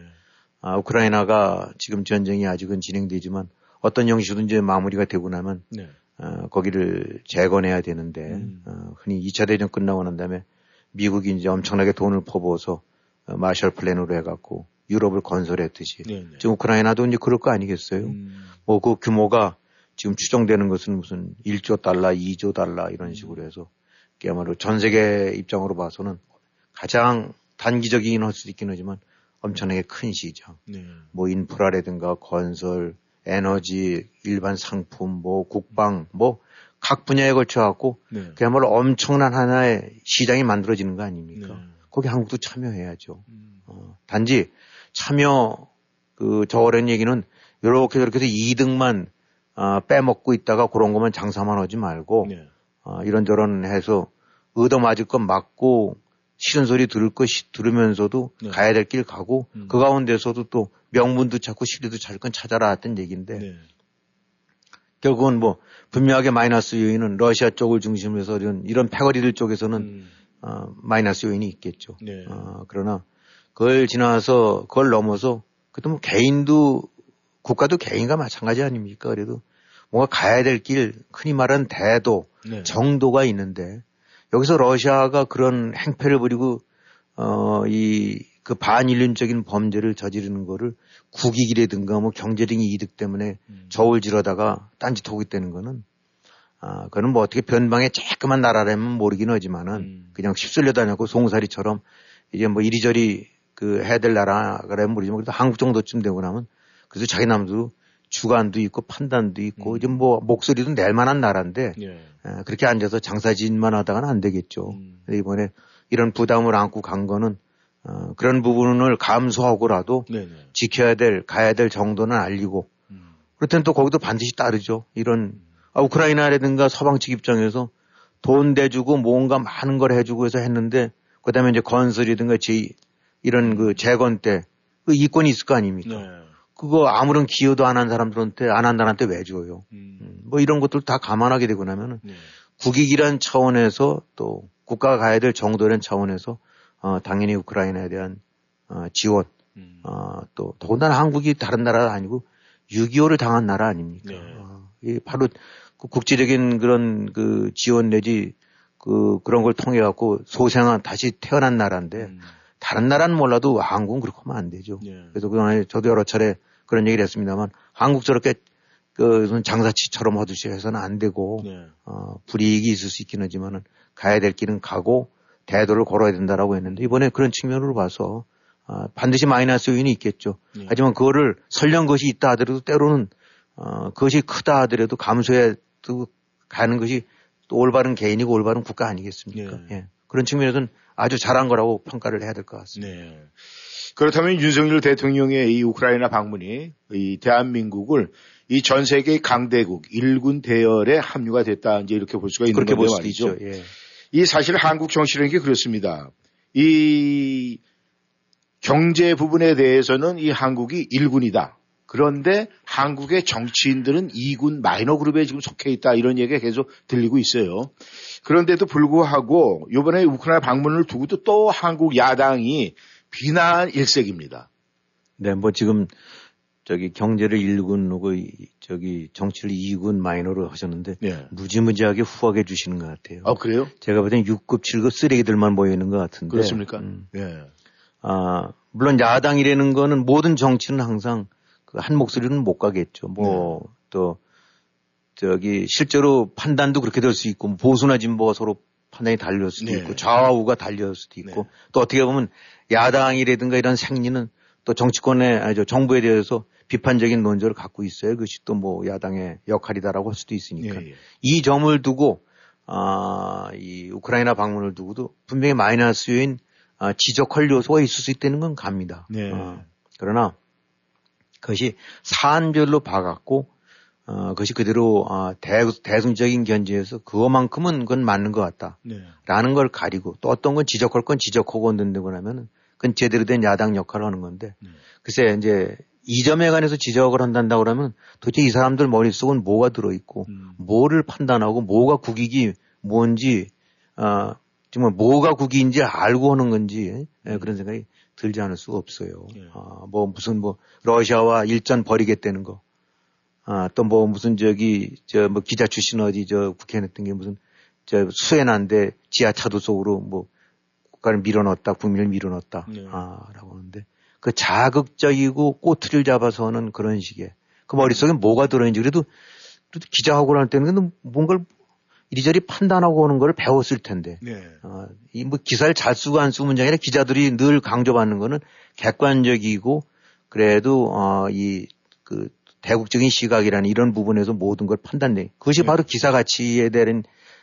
아, 우크라이나가 지금 전쟁이 아직은 진행되지만 어떤 형식으로 이제 마무리가 되고 나면 네. 어, 거기를 재건해야 되는데 음. 어, 흔히 2차 대전 끝나고 난 다음에 미국이 이제 엄청나게 돈을 퍼부어서 어, 마셜 플랜으로 해갖고 유럽을 건설했듯이 네, 네. 지금 우크라이나도 이제 그럴 거 아니겠어요? 음. 뭐그 규모가 지금 추정되는 것은 무슨 1조 달러, 2조 달러 이런 식으로 해서 그야말로 전 세계 입장으로 봐서는 가장 단기적이긴 할 수도 있긴 하지만 엄청나게 큰 시장. 네. 뭐 인프라라든가 건설, 에너지, 일반 상품, 뭐 국방, 뭐 각 분야에 걸쳐 갖고 네. 그야말로 엄청난 하나의 시장이 만들어지는 거 아닙니까? 네. 거기 한국도 참여해야죠. 음. 어, 단지 참여 그 저어른 얘기는 이렇게 저렇게 해서 이득만 아, 빼먹고 있다가 그런 것만 장사만 하지 말고 네. 아, 이런저런 해서 얻어 맞을 건 맞고 싫은 소리 들을 것 시- 들으면서도 네. 가야 될 길 가고 음. 그 가운데서도 또 명분도 찾고 시리도 찾을 건 찾아라 했던 얘기인데 네. 결국은 뭐 분명하게 마이너스 요인은 러시아 쪽을 중심으로 해서 이런, 이런 패거리들 쪽에서는 음. 어, 마이너스 요인이 있겠죠. 네. 어, 그러나 그걸 지나서 그걸 넘어서 그래도 뭐 개인도 국가도 개인과 마찬가지 아닙니까? 그래도 뭔가 가야 될 길 흔히 말하는 대도 네. 정도가 있는데 여기서 러시아가 그런 행패를 부리고 어 이 그 반인륜적인 범죄를 저지르는 거를 국익이라든가 뭐 경제적인 이득 때문에 음. 저울질하다가 딴짓하고 있다는 거는 아 그는 뭐 어떻게 변방에 조그만 나라라면 모르긴 하지만은 음. 그냥 휩쓸려 다녔고 송사리처럼 이제 뭐 이리저리 그 해야 될 나라라면 모르지만 그래도 한국 정도쯤 되고 나면 그래서 자기 남도 주관도 있고 판단도 있고 음. 이제 뭐 목소리도 낼 만한 나라인데 예. 에, 그렇게 앉아서 장사짓만 하다가는 안 되겠죠. 음. 이번에 이런 부담을 안고 간 거는 어, 그런 부분을 감수하고라도 네네. 지켜야 될 가야 될 정도는 알리고 음. 그렇다면 또 거기도 반드시 따르죠. 이런 아, 우크라이나라든가 서방 측 입장에서 돈 대주고 뭔가 많은 걸 해주고 해서 했는데 그다음에 이제 건설이든가 제 이런 그 재건 때 그 이권이 있을 거 아닙니까? 네. 그거 아무런 기여도 안 한 사람들한테 안한 사람한테 왜 줘요? 음. 음, 뭐 이런 것들 다 감안하게 되고 나면은 네. 국익이란 차원에서 또 국가가 가야 될 정도라는 차원에서 어, 당연히 우크라이나에 대한 어, 지원 음. 어, 또 더군다나 한국이 다른 나라가 아니고 6.25를 당한 나라 아닙니까? 네. 어, 이 바로 그 국제적인 그런 그 지원 내지 그 그런 걸 통해 갖고 소생한 다시 태어난 나라인데 음. 다른 나라는 몰라도 한국은 그렇게 하면 안 되죠. 예. 그래서 그동안에 저도 여러 차례 그런 얘기를 했습니다만 한국 저렇게 그 장사치처럼 하듯이 해서는 안 되고 네. 어, 불이익이 있을 수 있긴 하지만은 가야 될 길은 가고 대도를 걸어야 된다라고 했는데 이번에 그런 측면으로 봐서 어, 반드시 마이너스 요인이 있겠죠. 예. 하지만 그거를 설령 것이 있다 하더라도 때로는 어, 그것이 크다 하더라도 감수해 도 가는 것이 또 올바른 개인이고 올바른 국가 아니겠습니까? 예. 예. 그런 측면에서는 아주 잘한 거라고 평가를 해야 될 것 같습니다. 네. 그렇다면 윤석열 대통령의 이 우크라이나 방문이 이 대한민국을 이 전 세계 강대국 일군 대열에 합류가 됐다 이제 이렇게 볼 수가 있는 그렇게 건데 말이죠. 있죠. 예. 이 사실 한국 정치라는 게 그렇습니다. 이 경제 부분에 대해서는 이 한국이 1군이다. 그런데 한국의 정치인들은 2군 마이너 그룹에 지금 속해 있다. 이런 얘기가 계속 들리고 있어요. 그런데도 불구하고 이번에 우크라이나 방문을 두고도 또 한국 야당이 비난 일색입니다. 네, 뭐 지금 저기 경제를 1군하고 이- 저기 정치를 2군 마이너로 하셨는데 네. 무지무지하게 후하게 주시는 것 같아요. 아, 그래요? 제가 볼 땐 6급, 7급 쓰레기들만 모여 있는 것 같은데. 그렇습니까? 음. 예. 아, 물론 야당이라는 거는 모든 정치는 항상 그 한 목소리는 못 가겠죠. 뭐, 네. 또, 저기, 실제로 판단도 그렇게 될 수 있고, 뭐 보수나 진보가 서로 판단이 달릴 수도 네. 있고, 좌우가 달릴 수도 있고, 또 어떻게 보면 야당이라든가 이런 생리는 또 정치권에, 아니죠, 정부에 대해서 비판적인 논조를 갖고 있어요. 그것이 또 뭐 야당의 역할이다라고 할 수도 있으니까. 예, 예. 이 점을 두고 아, 이 우크라이나 방문을 두고도 분명히 마이너스 요인 아, 지적할 요소가 있을 수 있다는 건 갑니다. 네. 어, 그러나 그것이 사안별로 봐갖고 어, 그것이 그대로 아, 대, 대승적인 견제에서 그것만큼은 그건 맞는 것 같다. 네. 라는 걸 가리고 또 어떤 건 지적할 건 지적하고 언든다고 하면은 그건 제대로 된 야당 역할을 하는 건데 네. 글쎄 이제 이 점에 관해서 지적을 한단다 그러면 도대체 이 사람들 머릿속은 뭐가 들어있고 음. 뭐를 판단하고 뭐가 국익이 뭔지 아 정말 뭐가 국익인지 알고 하는 건지 예, 그런 생각이 들지 않을 수가 없어요. 예. 아, 뭐 무슨 뭐 러시아와 일전 벌이겠다는 거 아, 또 뭐 무슨 저기 저 뭐 기자 출신 어디 저 국회의원 했던 게 무슨 저 수해난데 지하차도 속으로 뭐 국가를 밀어넣었다, 국민을 밀어넣었다, 네. 아, 라고 하는데 그 자극적이고 꼬투리를 잡아서 하는 그런 식의 그 머릿속에 뭐가 들어있는지 그래도, 그래도 기자하고 할 때는 뭔가를 이리저리 판단하고 오는 걸 배웠을 텐데. 네. 어, 이 뭐 기사를 잘 쓰고 안 쓰고 문제가 아니라 기자들이 늘 강조받는 거는 객관적이고 그래도 어, 이그 대국적인 시각이라는 이런 부분에서 모든 걸 판단내. 그것이 네. 바로 기사 가치에 대한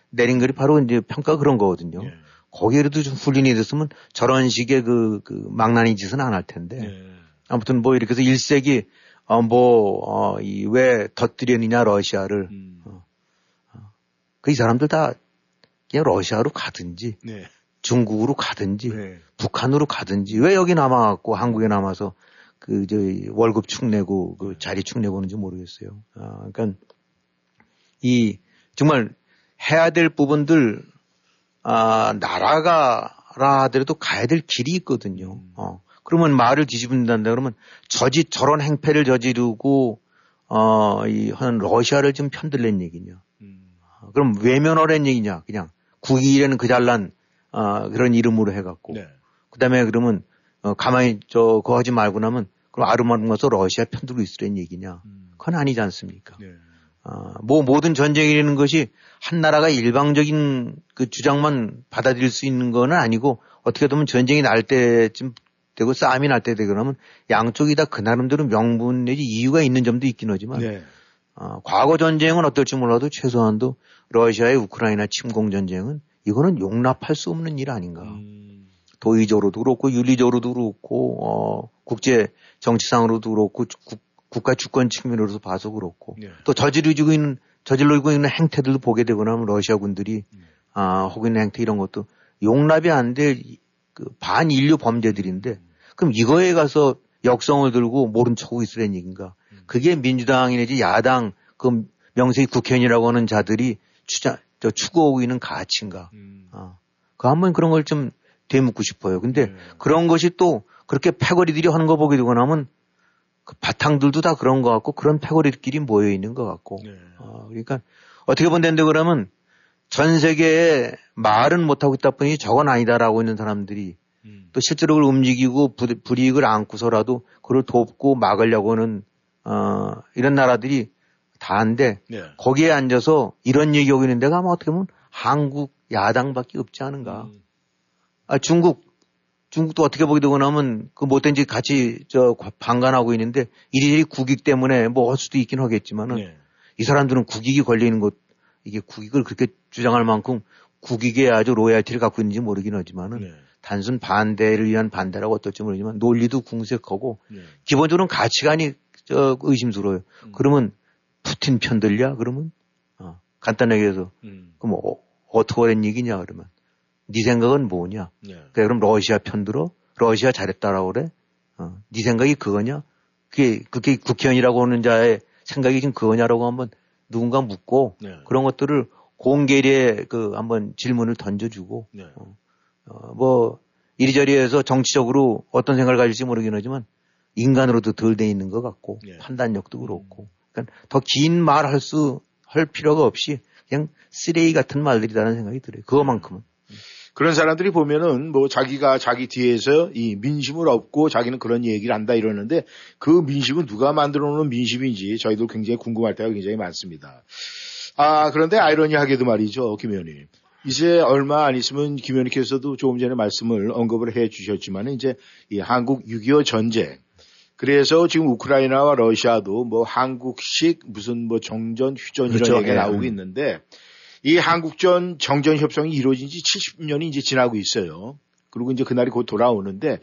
내린 글이 바로 이제 평가 그런 거거든요. 네. 거기에도 좀 훈련이 됐으면 저런 식의 그, 그 망나니 짓은 안 할 텐데. 네. 아무튼 뭐 이렇게 해서 일색이 어, 뭐, 어, 이, 왜 터뜨렸느냐, 러시아를. 음. 그 이 사람들 다 그냥 러시아로 가든지 네. 중국으로 가든지 네. 북한으로 가든지 왜 여기 남아갖고 한국에 남아서 그, 저, 월급 축 내고 그 자리 축 내고 오는지 모르겠어요. 아, 그러니까 이 정말 해야 될 부분들 아, 나라가라 하더라도 가야 될 길이 있거든요. 어. 그러면 말을 뒤집는다 그러면 저지 저런 행패를 저지르고 어, 이 하는 러시아를 좀 편들란 얘기냐. 어, 그럼 외면하란 얘기냐. 그냥 국익이라는 그 잘난 어, 그런 이름으로 해갖고. 네. 그다음에 그러면 어, 가만히 저 그거 하지 말고 나면 그럼 아름아름 가서 러시아 편들고 있으란 얘기냐. 그건 아니지 않습니까? 네. 어, 뭐 모든 전쟁이라는 것이 한 나라가 일방적인 그 주장만 받아들일 수 있는 건 아니고 어떻게 보면 전쟁이 날 때쯤 되고 싸움이 날 때 되고 나면 양쪽이 다 그 나름대로 명분 내지 이유가 있는 점도 있긴 하지만 네. 어, 과거 전쟁은 어떨지 몰라도 최소한도 러시아의 우크라이나 침공 전쟁은 이거는 용납할 수 없는 일 아닌가. 음. 도의적으로도 그렇고 윤리적으로도 그렇고 어, 국제 정치상으로도 그렇고 국, 국가 주권 측면으로도 봐서 그렇고 네. 또 저지르고 있는 저질러지고 있는 행태들도 보게 되고 나면 러시아 군들이 아 하고 있는 행태 이런 것도 용납이 안 될 그 반인류 범죄들인데 그럼 이거에 가서 역성을 들고 모른 척하고 있으라는 얘기인가? 그게 민주당이 내지 야당 그 명색이 국회의원이라고 하는 자들이 추자 저 추구하고 있는 가치인가? 아, 그 한번 그런 걸 좀 되묻고 싶어요. 근데 그런 것이 또 그렇게 패거리들이 하는 거 보게 되고 나면 그 바탕들도 다 그런 것 같고 그런 패거리들끼리 모여 있는 것 같고. 어, 그러니까 어떻게 본다는데 그러면 전 세계에 말은 못하고 있다 보니 저건 아니다라고 있는 사람들이 또 실제로 그걸 움직이고 부, 불이익을 안고서라도 그걸 돕고 막으려고 하는 어, 이런 나라들이 다한데 네. 거기에 앉아서 이런 얘기하고 있는 데가 아마 어떻게 보면 한국 야당밖에 없지 않은가. 아, 중국, 중국도 어떻게 보게 되고 나면 그 못된 짓 같이 저 방관하고 있는데 이리저리 국익 때문에 뭐 할 수도 있긴 하겠지만은 네. 이 사람들은 국익이 걸려 있는 것 이게 국익을 그렇게 주장할 만큼 국익에 아주 로얄티를 갖고 있는지 모르긴 하지만은 네. 단순 반대를 위한 반대라고 어떨지 모르지만 논리도 궁색하고 네. 기본적으로는 가치관이 저 의심스러워요. 음. 그러면 푸틴 편들냐? 그러면 어, 간단하게 해서 음. 그럼 어, 어떻게 하는 얘기냐 그러면 네 생각은 뭐냐? 네. 그래, 그럼 러시아 편들어? 러시아 잘했다라고 그래? 어, 네 생각이 그거냐? 그게 그게 국회의원이라고 하는 자의 생각이 지금 그거냐라고 한번 누군가 묻고 네. 그런 것들을 공개리에 그 한번 질문을 던져주고 네. 어, 뭐 이리저리 해서 정치적으로 어떤 생각을 가질지 모르긴 하지만 인간으로도 덜 돼 있는 것 같고 예. 판단력도 그렇고 그러니까 더 긴 말 할 수 할 필요가 없이 그냥 쓰레기 같은 말들이라는 생각이 들어요. 그거만큼은. 그런 사람들이 보면은 뭐 자기가 자기 뒤에서 이 민심을 얻고 자기는 그런 얘기를 한다 이러는데 그 민심은 누가 만들어 놓은 민심인지 저희도 굉장히 궁금할 때가 굉장히 많습니다. 아, 그런데 아이러니하게도 말이죠, 김 의원님. 이제 얼마 안 있으면 김 의원님께서도 조금 전에 말씀을 언급을 해 주셨지만 이제 이 한국 6.25 전쟁. 그래서 지금 우크라이나와 러시아도 뭐 한국식 무슨 뭐 정전, 휴전 이런 그렇죠. 얘기가 예. 나오고 있는데 이 한국전 정전 협상이 이루어진 지 70년이 이제 지나고 있어요. 그리고 이제 그날이 곧 돌아오는데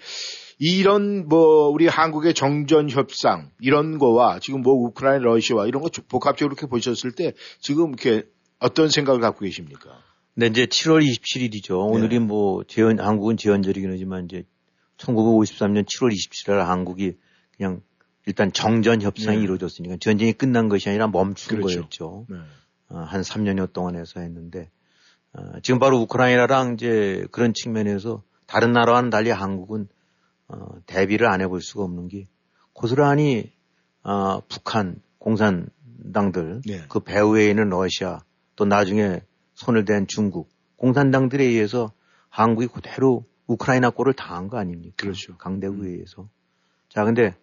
이런 뭐 우리 한국의 정전 협상 이런 거와 지금 뭐 우크라이나 러시아와 이런 거 복합적으로 이렇게 보셨을 때 지금 이렇게 어떤 생각을 갖고 계십니까? 근데 이제 7월 27일이죠. 오늘이 뭐 재헌 한국은 재헌절이긴 하지만 이제 1953년 7월 27일 한국이 그냥 일단 정전 협상이 네. 이루어졌으니까 전쟁이 끝난 것이 아니라 멈춘 그렇죠. 거였죠. 네. 어, 한 3년여 동안 해서 했는데 어, 지금 바로 우크라이나랑 이제 그런 측면에서 다른 나라와는 달리 한국은 어, 대비를 안 해볼 수가 없는 게 고스란히 어, 북한 공산 공산당들, 네. 그 배후에 있는 러시아, 또 나중에 손을 댄 중국, 공산당들에 의해서 한국이 그대로 우크라이나 꼴을 당한 거 아닙니까? 그렇죠. 강대국에 의해서. 자, 근데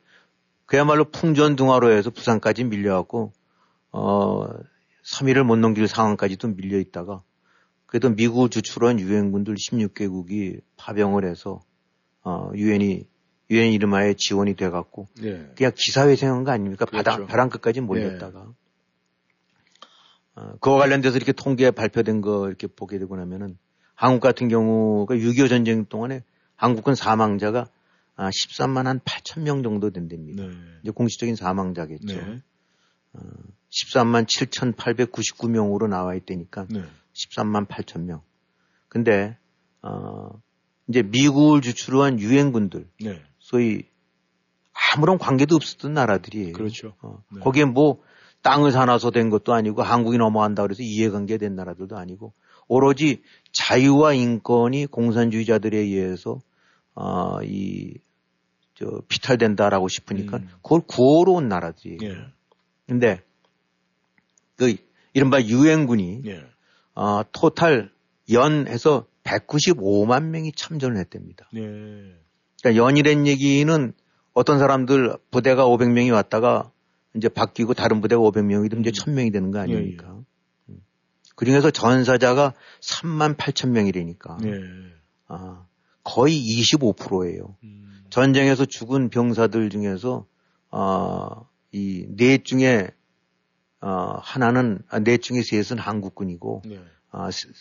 그야말로 풍전등화로 해서 부산까지 밀려갖고, 어, 3일을 못 넘길 상황까지도 밀려 있다가, 그래도 미국 주출한 유엔군들 16개국이 파병을 해서, 어, 유엔이, 유엔 이름하에 지원이 돼갖고, 네. 그냥 기사회생한 거 아닙니까? 그렇죠. 바닥, 벼랑 끝까지 몰렸다가. 어, 그와 관련돼서 이렇게 통계 발표된 거 이렇게 보게 되고 나면은 한국 같은 경우가 6.25 전쟁 동안에 한국은 사망자가 아, 13만 한 8천 명 정도 된답니다. 네. 이제 공식적인 사망자겠죠. 네. 13만 7,899명으로 나와 있다니까 네. 13만 8천 명. 근데 어 이제 미국을 주축으로 한 유엔군들 네. 소위 아무런 관계도 없었던 나라들이에요. 그렇죠. 어, 네. 거기에 뭐 땅을 사놔서 된 것도 아니고 한국이 넘어간다 그래서 이해관계 된 나라들도 아니고 오로지 자유와 인권이 공산주의자들에 의해서 어, 이 저 피탈된다라고 싶으니까 음. 그걸 구호로 온 나라들이에요. 예. 근데 그 이른바 유엔군이 예. 어, 토탈 연해서 195만 명이 참전을 했답니다. 예. 그러니까 연이란 얘기는 어떤 사람들 부대가 500명이 왔다가 이제 바뀌고 다른 부대가 500명이 되면 이제 1000명이 되는 거 아닙니까? 음. 그 중에서 전사자가 3만 8천 명이라니까. 예. 아, 거의 25%예요. 음. 전쟁에서 죽은 병사들 중에서 어, 이넷 중에 어, 하나는 아, 넷 중에 셋은 한국군이고 네. 아, 스-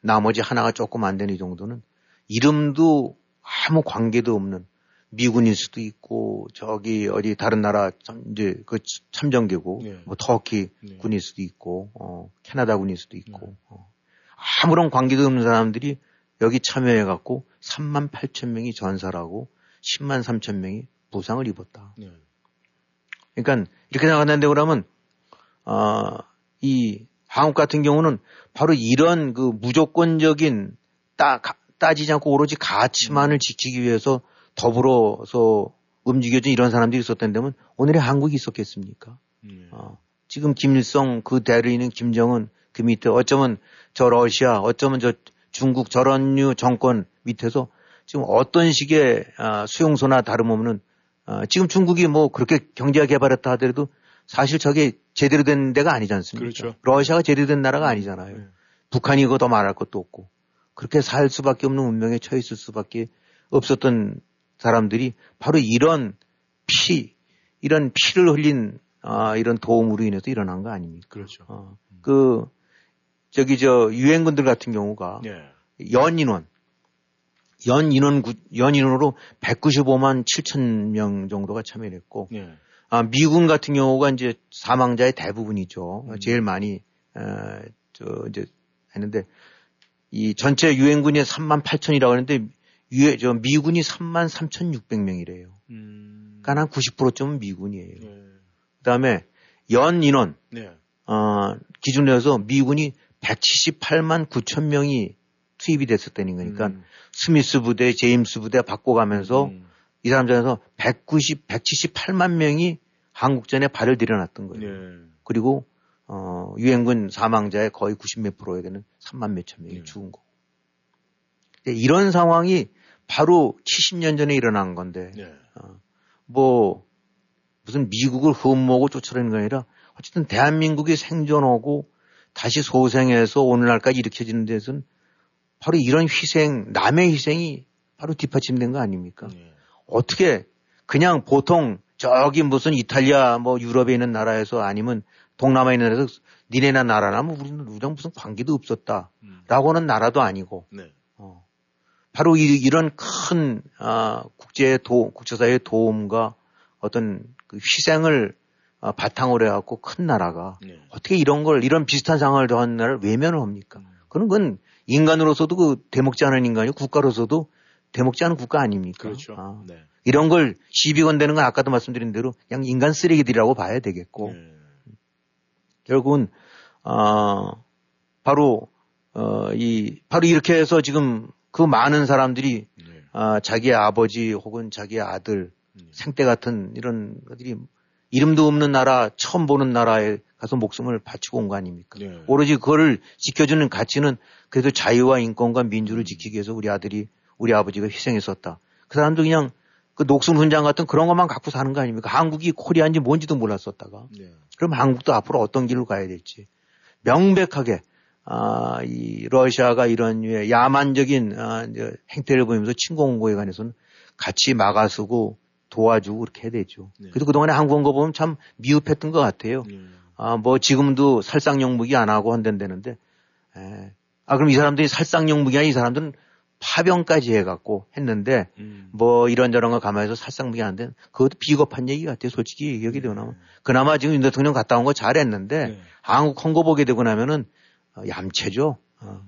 나머지 하나가 조금 안 되는 이 정도는 이름도 아무 관계도 없는 미군일 수도 있고 저기 어디 다른 나라 참 이제 그 참전계고 네. 뭐 터키 네. 군일 수도 있고 어, 캐나다 군일 수도 있고 어. 아무런 관계도 없는 사람들이 여기 참여해 갖고 3만 8천 명이 전사라고 10만 3천 명이 부상을 입었다. 네. 그러니까 이렇게 생각한다는데 그러면 어, 이 한국 같은 경우는 바로 이런 그 무조건적인 따, 가- 따지지 않고 오로지 가치만을 지키기 위해서 더불어서 움직여준 이런 사람들이 있었다면 오늘의 한국이 있었겠습니까? 예. 어, 지금 김일성 그 있는 김정은 그 밑에 어쩌면 저 러시아 어쩌면 저 중국 저런 류 정권 밑에서 지금 어떤 식의 아, 수용소나 다름없는 아, 지금 중국이 뭐 그렇게 경제가 개발했다 하더라도 사실 저게 제대로 된 데가 아니지 않습니까? 그렇죠. 러시아가 제대로 된 나라가 아니잖아요. 네. 북한이 이거 더 말할 것도 없고 그렇게 살 수밖에 없는 운명에 처해 있을 수밖에 없었던 사람들이 바로 이런 피, 이런 피를 흘린 아, 이런 도움으로 인해서 일어난 거 아닙니까? 그렇죠. 어, 그 저기 저 유엔군들 같은 경우가 예. 연 인원 연 인원 구- 연 인원으로 195만 7천 명 정도가 참여를 했고 예. 아, 미군 같은 경우가 이제 사망자의 대부분이죠. 음. 제일 많이 에, 저 이제 했는데 이 전체 유엔군이 3만 8천이라고 하는데 유에 저 미군이 3만 3,600명이래요. 음. 그러니까 한 90%쯤은 미군이에요. 예. 그다음에 연 인원 네. 어, 기준으로 해서 미군이 178만 9천 명이 투입이 됐었다는 거니까 음. 스미스 부대, 제임스 부대 바꿔가면서 음. 이 사람 중에서 190, 178만 명이 한국전에 발을 들여놨던 거예요. 예. 그리고 어, 유엔군 사망자의 거의 90 몇 프로에 되는 3만 몇천 명이 네. 죽은 거고. 근데 이런 상황이 바로 70년 전에 일어난 건데 예. 뭐 무슨 미국을 흠모하고 쫓아내는 게 아니라 어쨌든 대한민국이 생존하고 다시 소생해서 오늘날까지 일으켜지는 데서는 바로 이런 희생, 남의 희생이 바로 뒷받침된 거 아닙니까? 예. 어떻게 그냥 보통 저기 무슨 이탈리아 뭐 유럽에 있는 나라에서 아니면 동남아에 있는 나라에서 니네나 나라나 뭐 우리는 우리랑 무슨 관계도 없었다. 음. 라고 하는 나라도 아니고 네. 어, 바로 이, 런 큰, 아, 국제 도, 국제사회의 도움과 어떤 그 희생을 아, 바탕으로 해갖고 큰 나라가 네. 어떻게 이런 걸, 이런 비슷한 상황을 더한 나라를 외면을 합니까? 그런 건 인간으로서도 그 대먹지 않은 인간이고 국가로서도 대먹지 않은 국가 아닙니까? 그렇죠. 아, 네. 이런 걸 시비 건대는 건 아까도 말씀드린 대로 그냥 인간 쓰레기들이라고 봐야 되겠고 예. 결국은 어, 바로 어, 이 바로 이렇게 해서 지금 그 많은 사람들이 네. 아, 자기의 아버지 혹은 자기의 아들 음. 생때 같은 이런 것들이 이름도 없는 나라, 처음 보는 나라에 가서 목숨을 바치고 온 거 아닙니까? 네. 오로지 그거를 지켜주는 가치는 그래도 자유와 인권과 민주를 지키기 위해서 우리 아들이, 우리 아버지가 희생했었다. 그 사람도 그냥 그 녹슨 훈장 같은 그런 것만 갖고 사는 거 아닙니까? 한국이 코리아인지 뭔지도 몰랐었다가. 네. 그럼 한국도 앞으로 어떤 길로 가야 될지 명백하게 아, 이 러시아가 이런 야만적인 아, 이제 행태를 보이면서 침공 공고에 관해서는 같이 막아서고 도와주고 그렇게 해야 되죠. 네. 그래도 그동안에 한국 온거 보면 참 미흡했던 것 같아요. 네. 아, 뭐 지금도 살상용 무기 안 하고 한다는데, 에. 아, 그럼 이 사람들이 살상용 무기 아니 이 사람들은 파병까지 해갖고 했는데, 음. 뭐 이런저런 거 감안해서 살상 무기 안 된, 그것도 비겁한 얘기 같아요. 솔직히 얘기 되고 나면. 그나마 지금 윤 대통령 갔다 온 거 잘했는데, 네. 한국 헌거 보게 되고 나면은 어, 얌체죠. 어.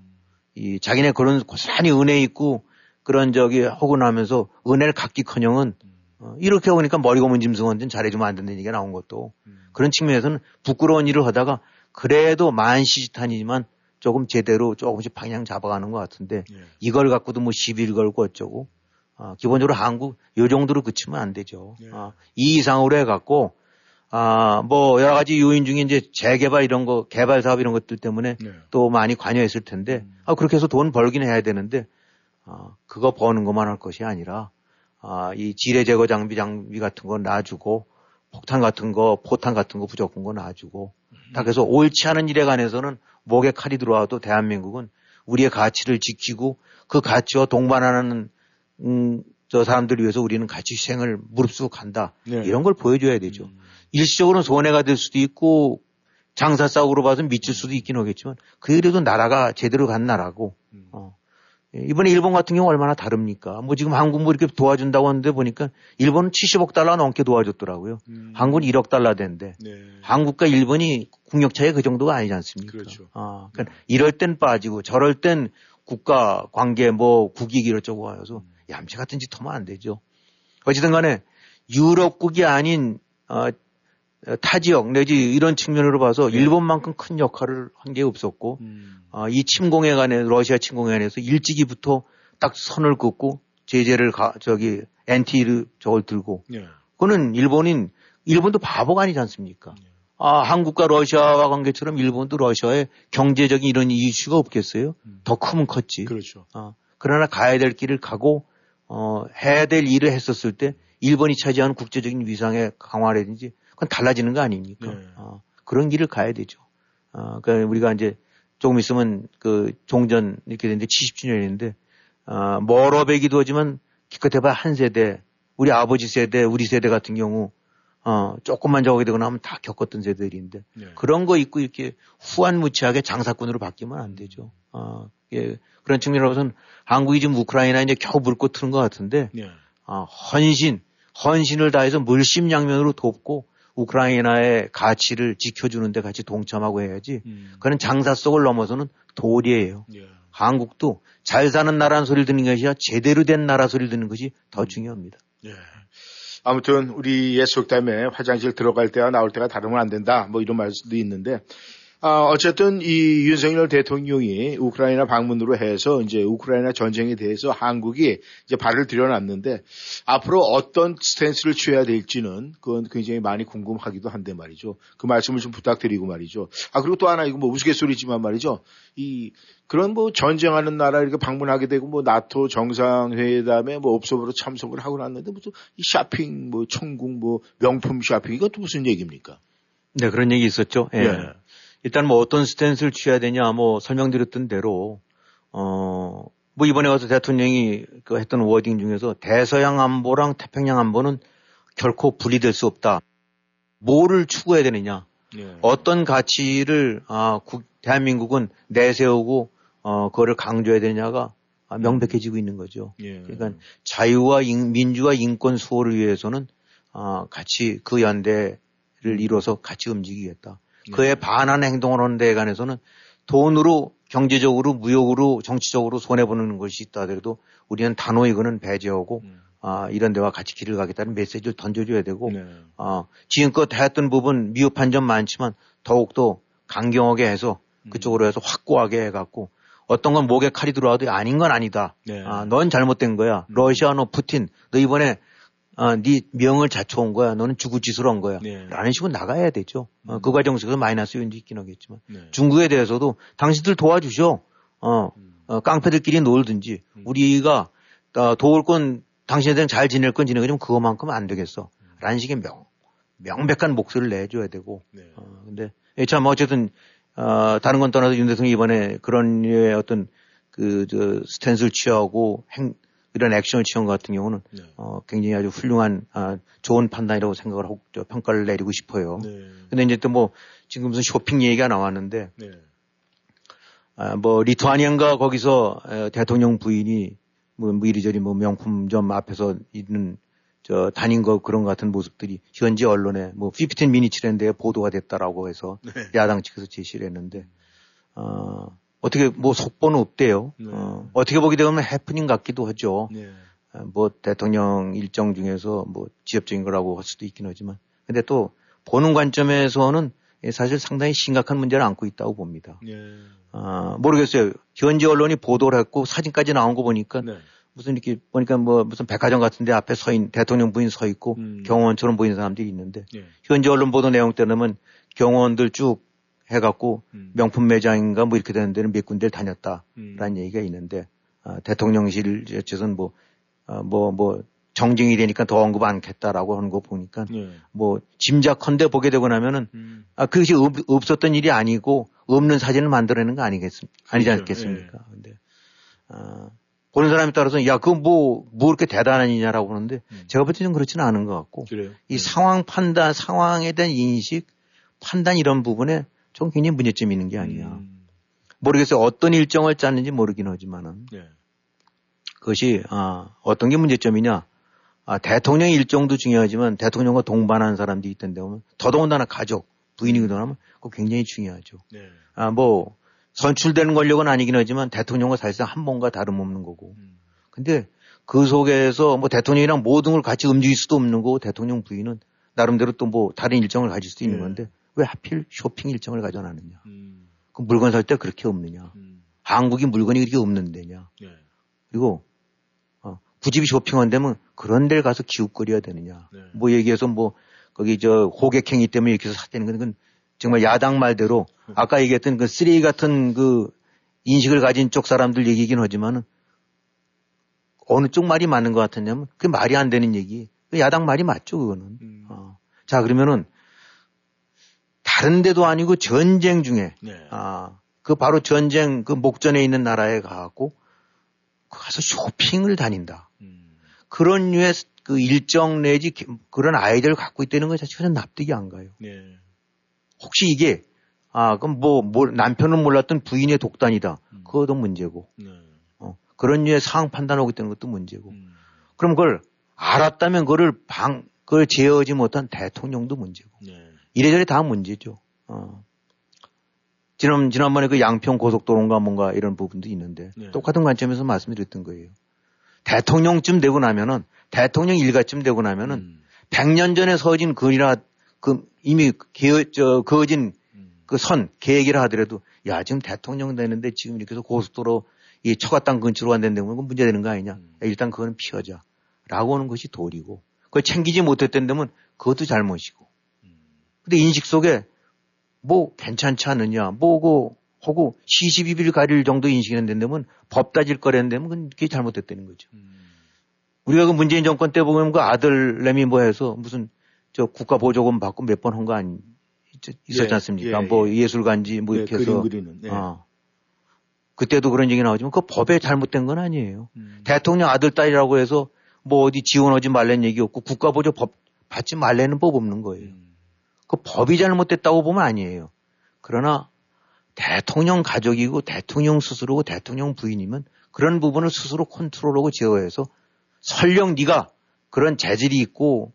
이 자기네 그런 고스란히 은혜 있고 그런 저기 하고 나면서 은혜를 갖기커녕은 어, 이렇게 오니까 머리 고문 짐승한테는 잘해주면 안 된다는 얘기가 나온 것도 그런 측면에서는 부끄러운 일을 하다가 그래도 만시지탄이지만 조금 제대로 조금씩 방향 잡아가는 것 같은데 예. 이걸 갖고도 뭐 시비를 걸고 어쩌고 어, 기본적으로 한국 요 정도로 그치면 안 되죠. 예. 어, 이 이상으로 해갖고 아, 뭐 여러 가지 요인 중에 이제 재개발 이런 거 개발 사업 이런 것들 때문에 네. 또 많이 관여했을 텐데 아, 그렇게 해서 돈 벌긴 해야 되는데 아, 그거 버는 것만 할 것이 아니라 아, 이 지뢰 제거 장비 장비 같은 거 놔주고 폭탄 같은 거 포탄 같은 거 부족한 거 놔주고 다 그래서 옳지 않은 일에 관해서는 목에 칼이 들어와도 대한민국은 우리의 가치를 지키고 그 가치와 동반하는 음, 저 사람들을 위해서 우리는 같이 희생을 무릅쓰고 간다. 네. 이런 걸 보여줘야 되죠. 일시적으로는 손해가 될 수도 있고 장사 싸움으로 봐서 미칠 수도 있긴 하겠지만 그래도 나라가 제대로 간 나라고 어. 예, 이번에 일본 같은 경우 얼마나 다릅니까? 뭐 지금 한국 뭐 이렇게 도와준다고 하는데 보니까 일본은 70억 달러 넘게 도와줬더라고요. 한국은 1억 달러 된데 네. 한국과 일본이 국력 차이가 그 정도가 아니지 않습니까? 그렇죠. 아, 그러니까 이럴 땐 빠지고 저럴 땐 국가 관계 뭐 국익 이렇저고 하여서 얌체 같은 짓 하면 안 되죠. 어찌든 간에 유럽국이 아닌 어, 어, 타 지역 내지 이런 측면으로 봐서 일본만큼 큰 역할을 한 게 없었고 음. 어, 이 침공에 관해 러시아 침공에 관해서 일찍이부터 딱 선을 긋고 제재를 가, 저기 엔티를 저걸 들고 네. 그거는 일본인 일본도 바보가 아니지 않습니까? 아 한국과 러시아와 관계처럼 일본도 러시아에 경제적인 이런 이슈가 없겠어요? 더 크면 컸지. 그렇죠. 어, 그러나 가야 될 길을 가고 어, 해야 될 일을 했었을 때 일본이 차지하는 국제적인 위상의 강화라든지 달라지는 거 아닙니까? 네. 어, 그런 길을 가야 되죠. 어, 그러니까 우리가 이제 조금 있으면 그 종전 이렇게 되는데 70주년인데 어, 멀어 배기도 하지만 기껏해봐 한 세대 우리 아버지 세대 우리 세대 같은 경우 어, 조금만 저기 되고 나면 다 겪었던 세대들인데 네. 그런 거 있고 이렇게 후한무치하게 장사꾼으로 바뀌면 안 되죠. 어, 예, 그런 측면으로서는 한국이 지금 우크라이나 이제 겨우 물고 트는 것 같은데 네. 아, 헌신, 헌신을 다해서 물심양면으로 돕고 우크라이나의 가치를 지켜주는데 같이 동참하고 해야지. 음. 그는 장사 속을 넘어서는 도리예요. 예. 한국도 잘 사는 나라는 소리를 듣는 것이 아니라 제대로 된 나라 소리를 듣는 것이 더 중요합니다. 예. 아무튼 우리의 속담에 화장실 들어갈 때와 나올 때가 다르면 안 된다. 뭐 이런 말도 있는데 아, 어쨌든 이 윤석열 대통령이 우크라이나 방문으로 해서 이제 우크라이나 전쟁에 대해서 한국이 이제 발을 들여놨는데 앞으로 어떤 stance를 취해야 될지는 그건 굉장히 많이 궁금하기도 한데 말이죠. 그 말씀을 좀 부탁드리고 말이죠. 아, 그리고 또 하나 이거 뭐 우스갯소리지만 말이죠. 이 그런 뭐 전쟁하는 나라 이렇게 방문하게 되고 뭐 나토 정상회담에 뭐 옵서버로 참석을 하고 났는데 무슨 이 쇼핑 뭐 천국 뭐 명품 쇼핑 이것도 무슨 얘기입니까? 네, 그런 얘기 있었죠. 예. 예. 일단 뭐 어떤 stance를 취해야 되냐, 뭐 설명드렸던 대로, 어, 뭐 이번에 와서 대통령이 그 했던 wording 중에서 대서양 안보랑 태평양 안보는 결코 분리될 수 없다. 뭐를 추구해야 되느냐. 예. 어떤 가치를, 아, 국- 대한민국은 내세우고, 어, 그거를 강조해야 되냐가 아, 명백해지고 있는 거죠. 예. 그러니까 자유와 인- 민주와 인권 수호를 위해서는 아, 같이 그 연대를 이뤄서 같이 움직이겠다. 그에 반하는 행동을 하는 데에 관해서는 돈으로 경제적으로 무역으로 정치적으로 손해 보는 것이 있다 하더라도 우리는 단호히 그는 배제하고 아, 이런 데와 같이 길을 가겠다는 메시지를 던져줘야 되고 네. 아, 지금껏 했던 부분 미흡한 점 많지만 더욱더 강경하게 해서 그쪽으로 해서 확고하게 해갖고 어떤 건 목에 칼이 들어와도 아닌 건 아니다. 네. 아, 넌 잘못된 거야. 러시아 너 푸틴 너 이번에 어, 네 명을 자초한 거야. 너는 주구지수로 한 거야. 네. 라는 식으로 나가야 되죠. 어, 음. 그 과정 속에서 마이너스 요인도 있긴 하겠지만. 네. 중국에 대해서도 당신들 도와주셔. 어, 음. 어, 깡패들끼리 놀든지 우리가 어, 도울 건 당신들은 잘 지낼 건 지내고 좀 그거만큼 안 되겠어. 라는 식의 명, 명백한 목소리를 내줘야 되고. 네. 어, 근데 예, 참 어쨌든 어, 다른 건 떠나서 윤 대통령이 이번에 그런 류의 어떤 그 저 스탠스를 취하고 행 이런 액션을 취한 것 같은 경우는 네. 어, 굉장히 아주 훌륭한 아, 좋은 판단이라고 생각을 하고 저 평가를 내리고 싶어요. 네. 근데 이제 또 뭐 지금 무슨 쇼핑 얘기가 나왔는데 네. 아, 뭐 리투아니안가 거기서 에, 대통령 부인이 뭐, 뭐 이리저리 뭐 명품점 앞에서 있는 저 다닌 거 그런 것 같은 모습들이 현지 언론에 뭐 15 미니츠랜드에 보도가 됐다라고 해서 네. 야당 측에서 제시를 했는데 어, 어떻게 뭐 속보는 없대요. 네. 어, 어떻게 보게 되면 해프닝 같기도 하죠. 네. 어, 뭐 대통령 일정 중에서 뭐 지엽적인 거라고 할 수도 있긴 하지만 근데 또 보는 관점에서는 예, 사실 상당히 심각한 문제를 안고 있다고 봅니다. 네. 아, 모르겠어요. 현지 언론이 보도를 했고 사진까지 나온 거 보니까 네. 무슨 이렇게 보니까 뭐 무슨 백화점 같은데 앞에 서 있는 대통령 부인 서 있고 음. 경호원처럼 보이는 사람들이 있는데 네. 현지 언론 보도 내용 때문에 경호원들 쭉 해갖고 음. 명품 매장인가 뭐 이렇게 되는 데는 몇 군데를 다녔다라는 음. 얘기가 있는데 아, 대통령실 어째선 뭐, 아, 뭐, 뭐, 정쟁이 되니까 더 언급 않겠다라고 하는 거 보니까 네. 뭐, 짐작컨대 보게 되고 나면은 음. 아, 그것이 없, 없었던 일이 아니고 없는 사진을 만들어내는 거 아니겠습니까? 아니지 그렇죠. 않겠습니까? 근데, 아, 보는 사람에 따라서 야, 그거 뭐, 뭐 그렇게 대단한 일이냐라고 하는데 음. 제가 볼 때는 그렇지는 않은 것 같고 그래요. 이 네. 상황 판단, 상황에 대한 인식, 판단 이런 부분에 좀 굉장히 문제점이 있는 게 아니야. 음. 모르겠어요. 어떤 일정을 짰는지 모르긴 하지만은 네. 그것이 아, 어떤 게 문제점이냐? 아, 대통령 일정도 중요하지만 대통령과 동반한 사람들이 있던데 보면 더더군다나 가족, 부인이거나 하면 그거 굉장히 중요하죠. 네. 아, 뭐 선출되는 권력은 아니긴 하지만 대통령과 사실상 한 번과 다름없는 거고. 음. 근데 그 속에서 뭐 대통령이랑 모든 걸 같이 움직일 수도 없는 거고 대통령 부인은 나름대로 또 뭐 다른 일정을 가질 수도 있는 네. 건데 왜 하필 쇼핑 일정을 가져놨느냐? 음. 그 물건 살 때 그렇게 없느냐? 음. 한국이 물건이 그렇게 없는 데냐? 네. 그리고 어, 굳이 쇼핑한다면 그런 데를 가서 기웃거려야 되느냐. 네. 뭐 얘기해서 뭐 거기 저 호객행위 때문에 이렇게 해서 샀다는 건 그건 정말 야당 말대로 아까 얘기했던 그 쓰레기 같은 그 인식을 가진 쪽 사람들 얘기긴 하지만은 어느 쪽 말이 맞는 것 같았냐면 그게 말이 안 되는 얘기. 그 야당 말이 맞죠, 그거는. 음. 어. 자, 그러면은 다른 데도 아니고 전쟁 중에 네. 아, 그 바로 전쟁 그 목전에 있는 나라에 가고 가서 쇼핑을 다닌다. 음. 그런 류의 그 일정 내지 기- 그런 아이디어를 갖고 있다는 것 자체는 납득이 안 가요. 네. 혹시 이게 아 그럼 뭐, 뭐 남편은 몰랐던 부인의 독단이다. 음. 그것도 문제고 네. 어, 그런 류의 상황 판단하고 있다는 것도 문제고. 음. 그럼 그걸 알았다면 그걸 방 그걸 제어하지 못한 대통령도 문제고. 네. 이래저래 다 문제죠. 어. 지난, 지난번에 그 양평 고속도로인가 뭔가 이런 부분도 있는데 네. 똑같은 관점에서 말씀드렸던 거예요. 대통령쯤 되고 나면은 대통령 일가쯤 되고 나면은 음. 100년 전에 서진 글이나 그 이미 개, 저, 그어진 음. 그 선, 계획이라 하더라도 야, 지금 대통령 되는데 지금 이렇게 해서 고속도로 이 처갓땅 근처로 간다는데 그건 문제 되는 거 아니냐. 음. 야, 일단 그거는 피하자. 라고 하는 것이 도리고 그걸 챙기지 못했다면 그것도 잘못이고 음. 근데 인식 속에 뭐 괜찮지 않느냐, 뭐고 하고 시시비비를 가릴 정도 인식이었는데면 법 따질 거랬는데면 그건 그게 잘못됐다는 거죠. 음. 우리가 그 문재인 정권 때 보면 그 아들내미 뭐 해서 무슨 저 국가 보조금 받고 몇 번 한 거 아니 있- 있었지 예, 않습니까? 예, 뭐 예. 예술가인지 뭐 네, 이렇게 그림 해서 그리는. 네. 어. 그때도 그런 얘기 나오지만 그 법에 잘못된 건 아니에요. 음. 대통령 아들 딸이라고 해서 뭐 어디 지원하지 말라는 얘기 없고 국가 보조 법 받지 말라는 법 없는 거예요. 음. 그 법이 잘못됐다고 보면 아니에요. 그러나 대통령 가족이고 대통령 스스로고 대통령 부인이면 그런 부분을 스스로 컨트롤하고 제어해서 설령 네가 그런 재질이 있고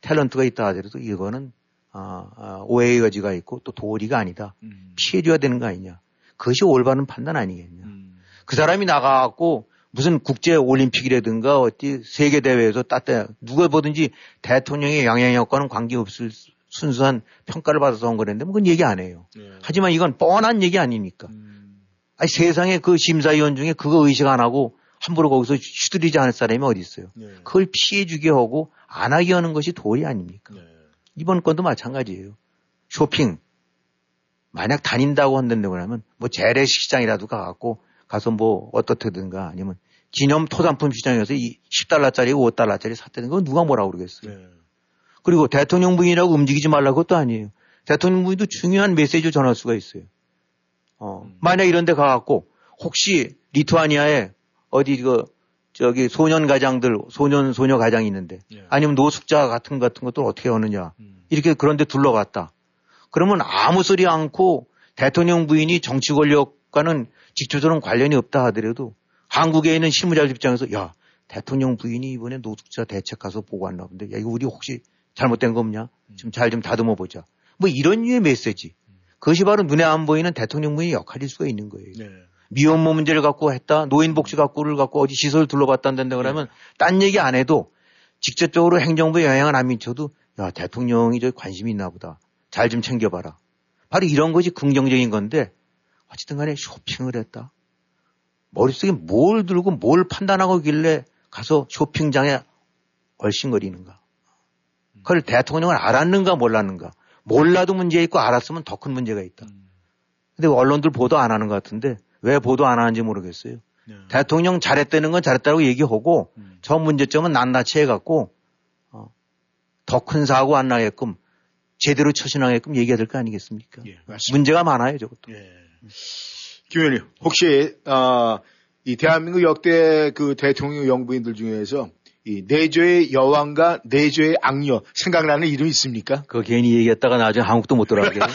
탤런트가 있다 하더라도 이거는 아, 아, 오해의 여지가 있고 또 도리가 아니다. 음. 피해줘야 되는 거 아니냐. 그것이 올바른 판단 아니겠냐. 음. 그 사람이 나가갖고 무슨 국제 올림픽이라든가 어디 세계 대회에서 따따 누가 보든지 대통령의 영향력과는 관계없을 순수한 평가를 받아서 한 거랬는데 뭐 그건 얘기 안 해요. 네. 하지만 이건 뻔한 얘기 아니니까. 음. 아니 세상에 그 심사위원 중에 그거 의식 안 하고 함부로 거기서 휘두르지 않을 사람이 어디 있어요. 네. 그걸 피해 주게 하고 안 하게 하는 것이 도리 아닙니까? 네. 이번 건도 마찬가지예요. 쇼핑. 만약 다닌다고 한다고 하면 뭐 재래시장이라도 가갖고 가서 뭐 어떻든가 아니면 기념 토산품 시장에서 이 10달러짜리 5달러짜리 샀다는 건 누가 뭐라고 그러겠어요. 네. 그리고 대통령 부인이라고 움직이지 말라고 그것도 아니에요. 대통령 부인도 중요한 메시지를 전할 수가 있어요. 어, 음. 만약 이런 데 가갖고 혹시 리투아니아에 어디 그 저기 소년 가장들 소년 소녀 가장이 있는데 예. 아니면 노숙자 같은 것 같은 것들 어떻게 하느냐 음. 이렇게 그런데 둘러갔다. 그러면 아무 소리 않고 대통령 부인이 정치 권력과는 직접적으로 관련이 없다 하더라도 한국에 있는 실무자들 입장에서 야 대통령 부인이 이번에 노숙자 대책 가서 보고 왔나 본데 야 이거 우리 혹시 잘못된 거 없냐? 좀 잘 좀 다듬어 보자. 뭐 이런 류의 메시지. 그것이 바로 눈에 안 보이는 대통령 부인의 역할일 수가 있는 거예요. 네. 미혼모 문제를 갖고 했다, 노인 복지 갖고를 갖고 어디 시설 둘러봤다 한다 그러면 딴 얘기 안 해도 직접적으로 행정부에 영향을 안 미쳐도 야 대통령이 저 관심이 있나 보다. 잘 좀 챙겨봐라. 바로 이런 것이 긍정적인 건데 어쨌든 간에 쇼핑을 했다. 머릿속에 뭘 들고 뭘 판단하고 길래 가서 쇼핑장에 얼씬거리는가. 그걸 대통령을 알았는가 몰랐는가. 몰라도 문제 있고 알았으면 더 큰 문제가 있다. 근데 언론들 보도 안 하는 것 같은데 왜 보도 안 하는지 모르겠어요. 네. 대통령 잘했다는 건 잘했다고 얘기하고 음. 저 문제점은 낱낱이 해갖고 어, 더 큰 사고 안 나게끔 제대로 처신하게끔 얘기해야 될 거 아니겠습니까? 예. 문제가 많아요, 저것도. 예. 김 의원님, 혹시, 아, 이 대한민국 역대 그 대통령 영부인들 중에서 이 내조의 여왕과 내조의 악녀 생각나는 이름 있습니까? 그거 괜히 얘기했다가 나중에 한국도 못 돌아가게.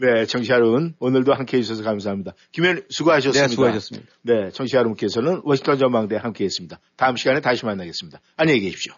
네, 청취자 여러분, 오늘도 함께 해 주셔서 감사합니다. 김 의원님, 수고하셨습니다. 네, 수고하셨습니다. 네, 청취자 여러분께서는 워싱턴 전망대 함께 했습니다. 다음 시간에 다시 만나겠습니다. 안녕히 계십시오.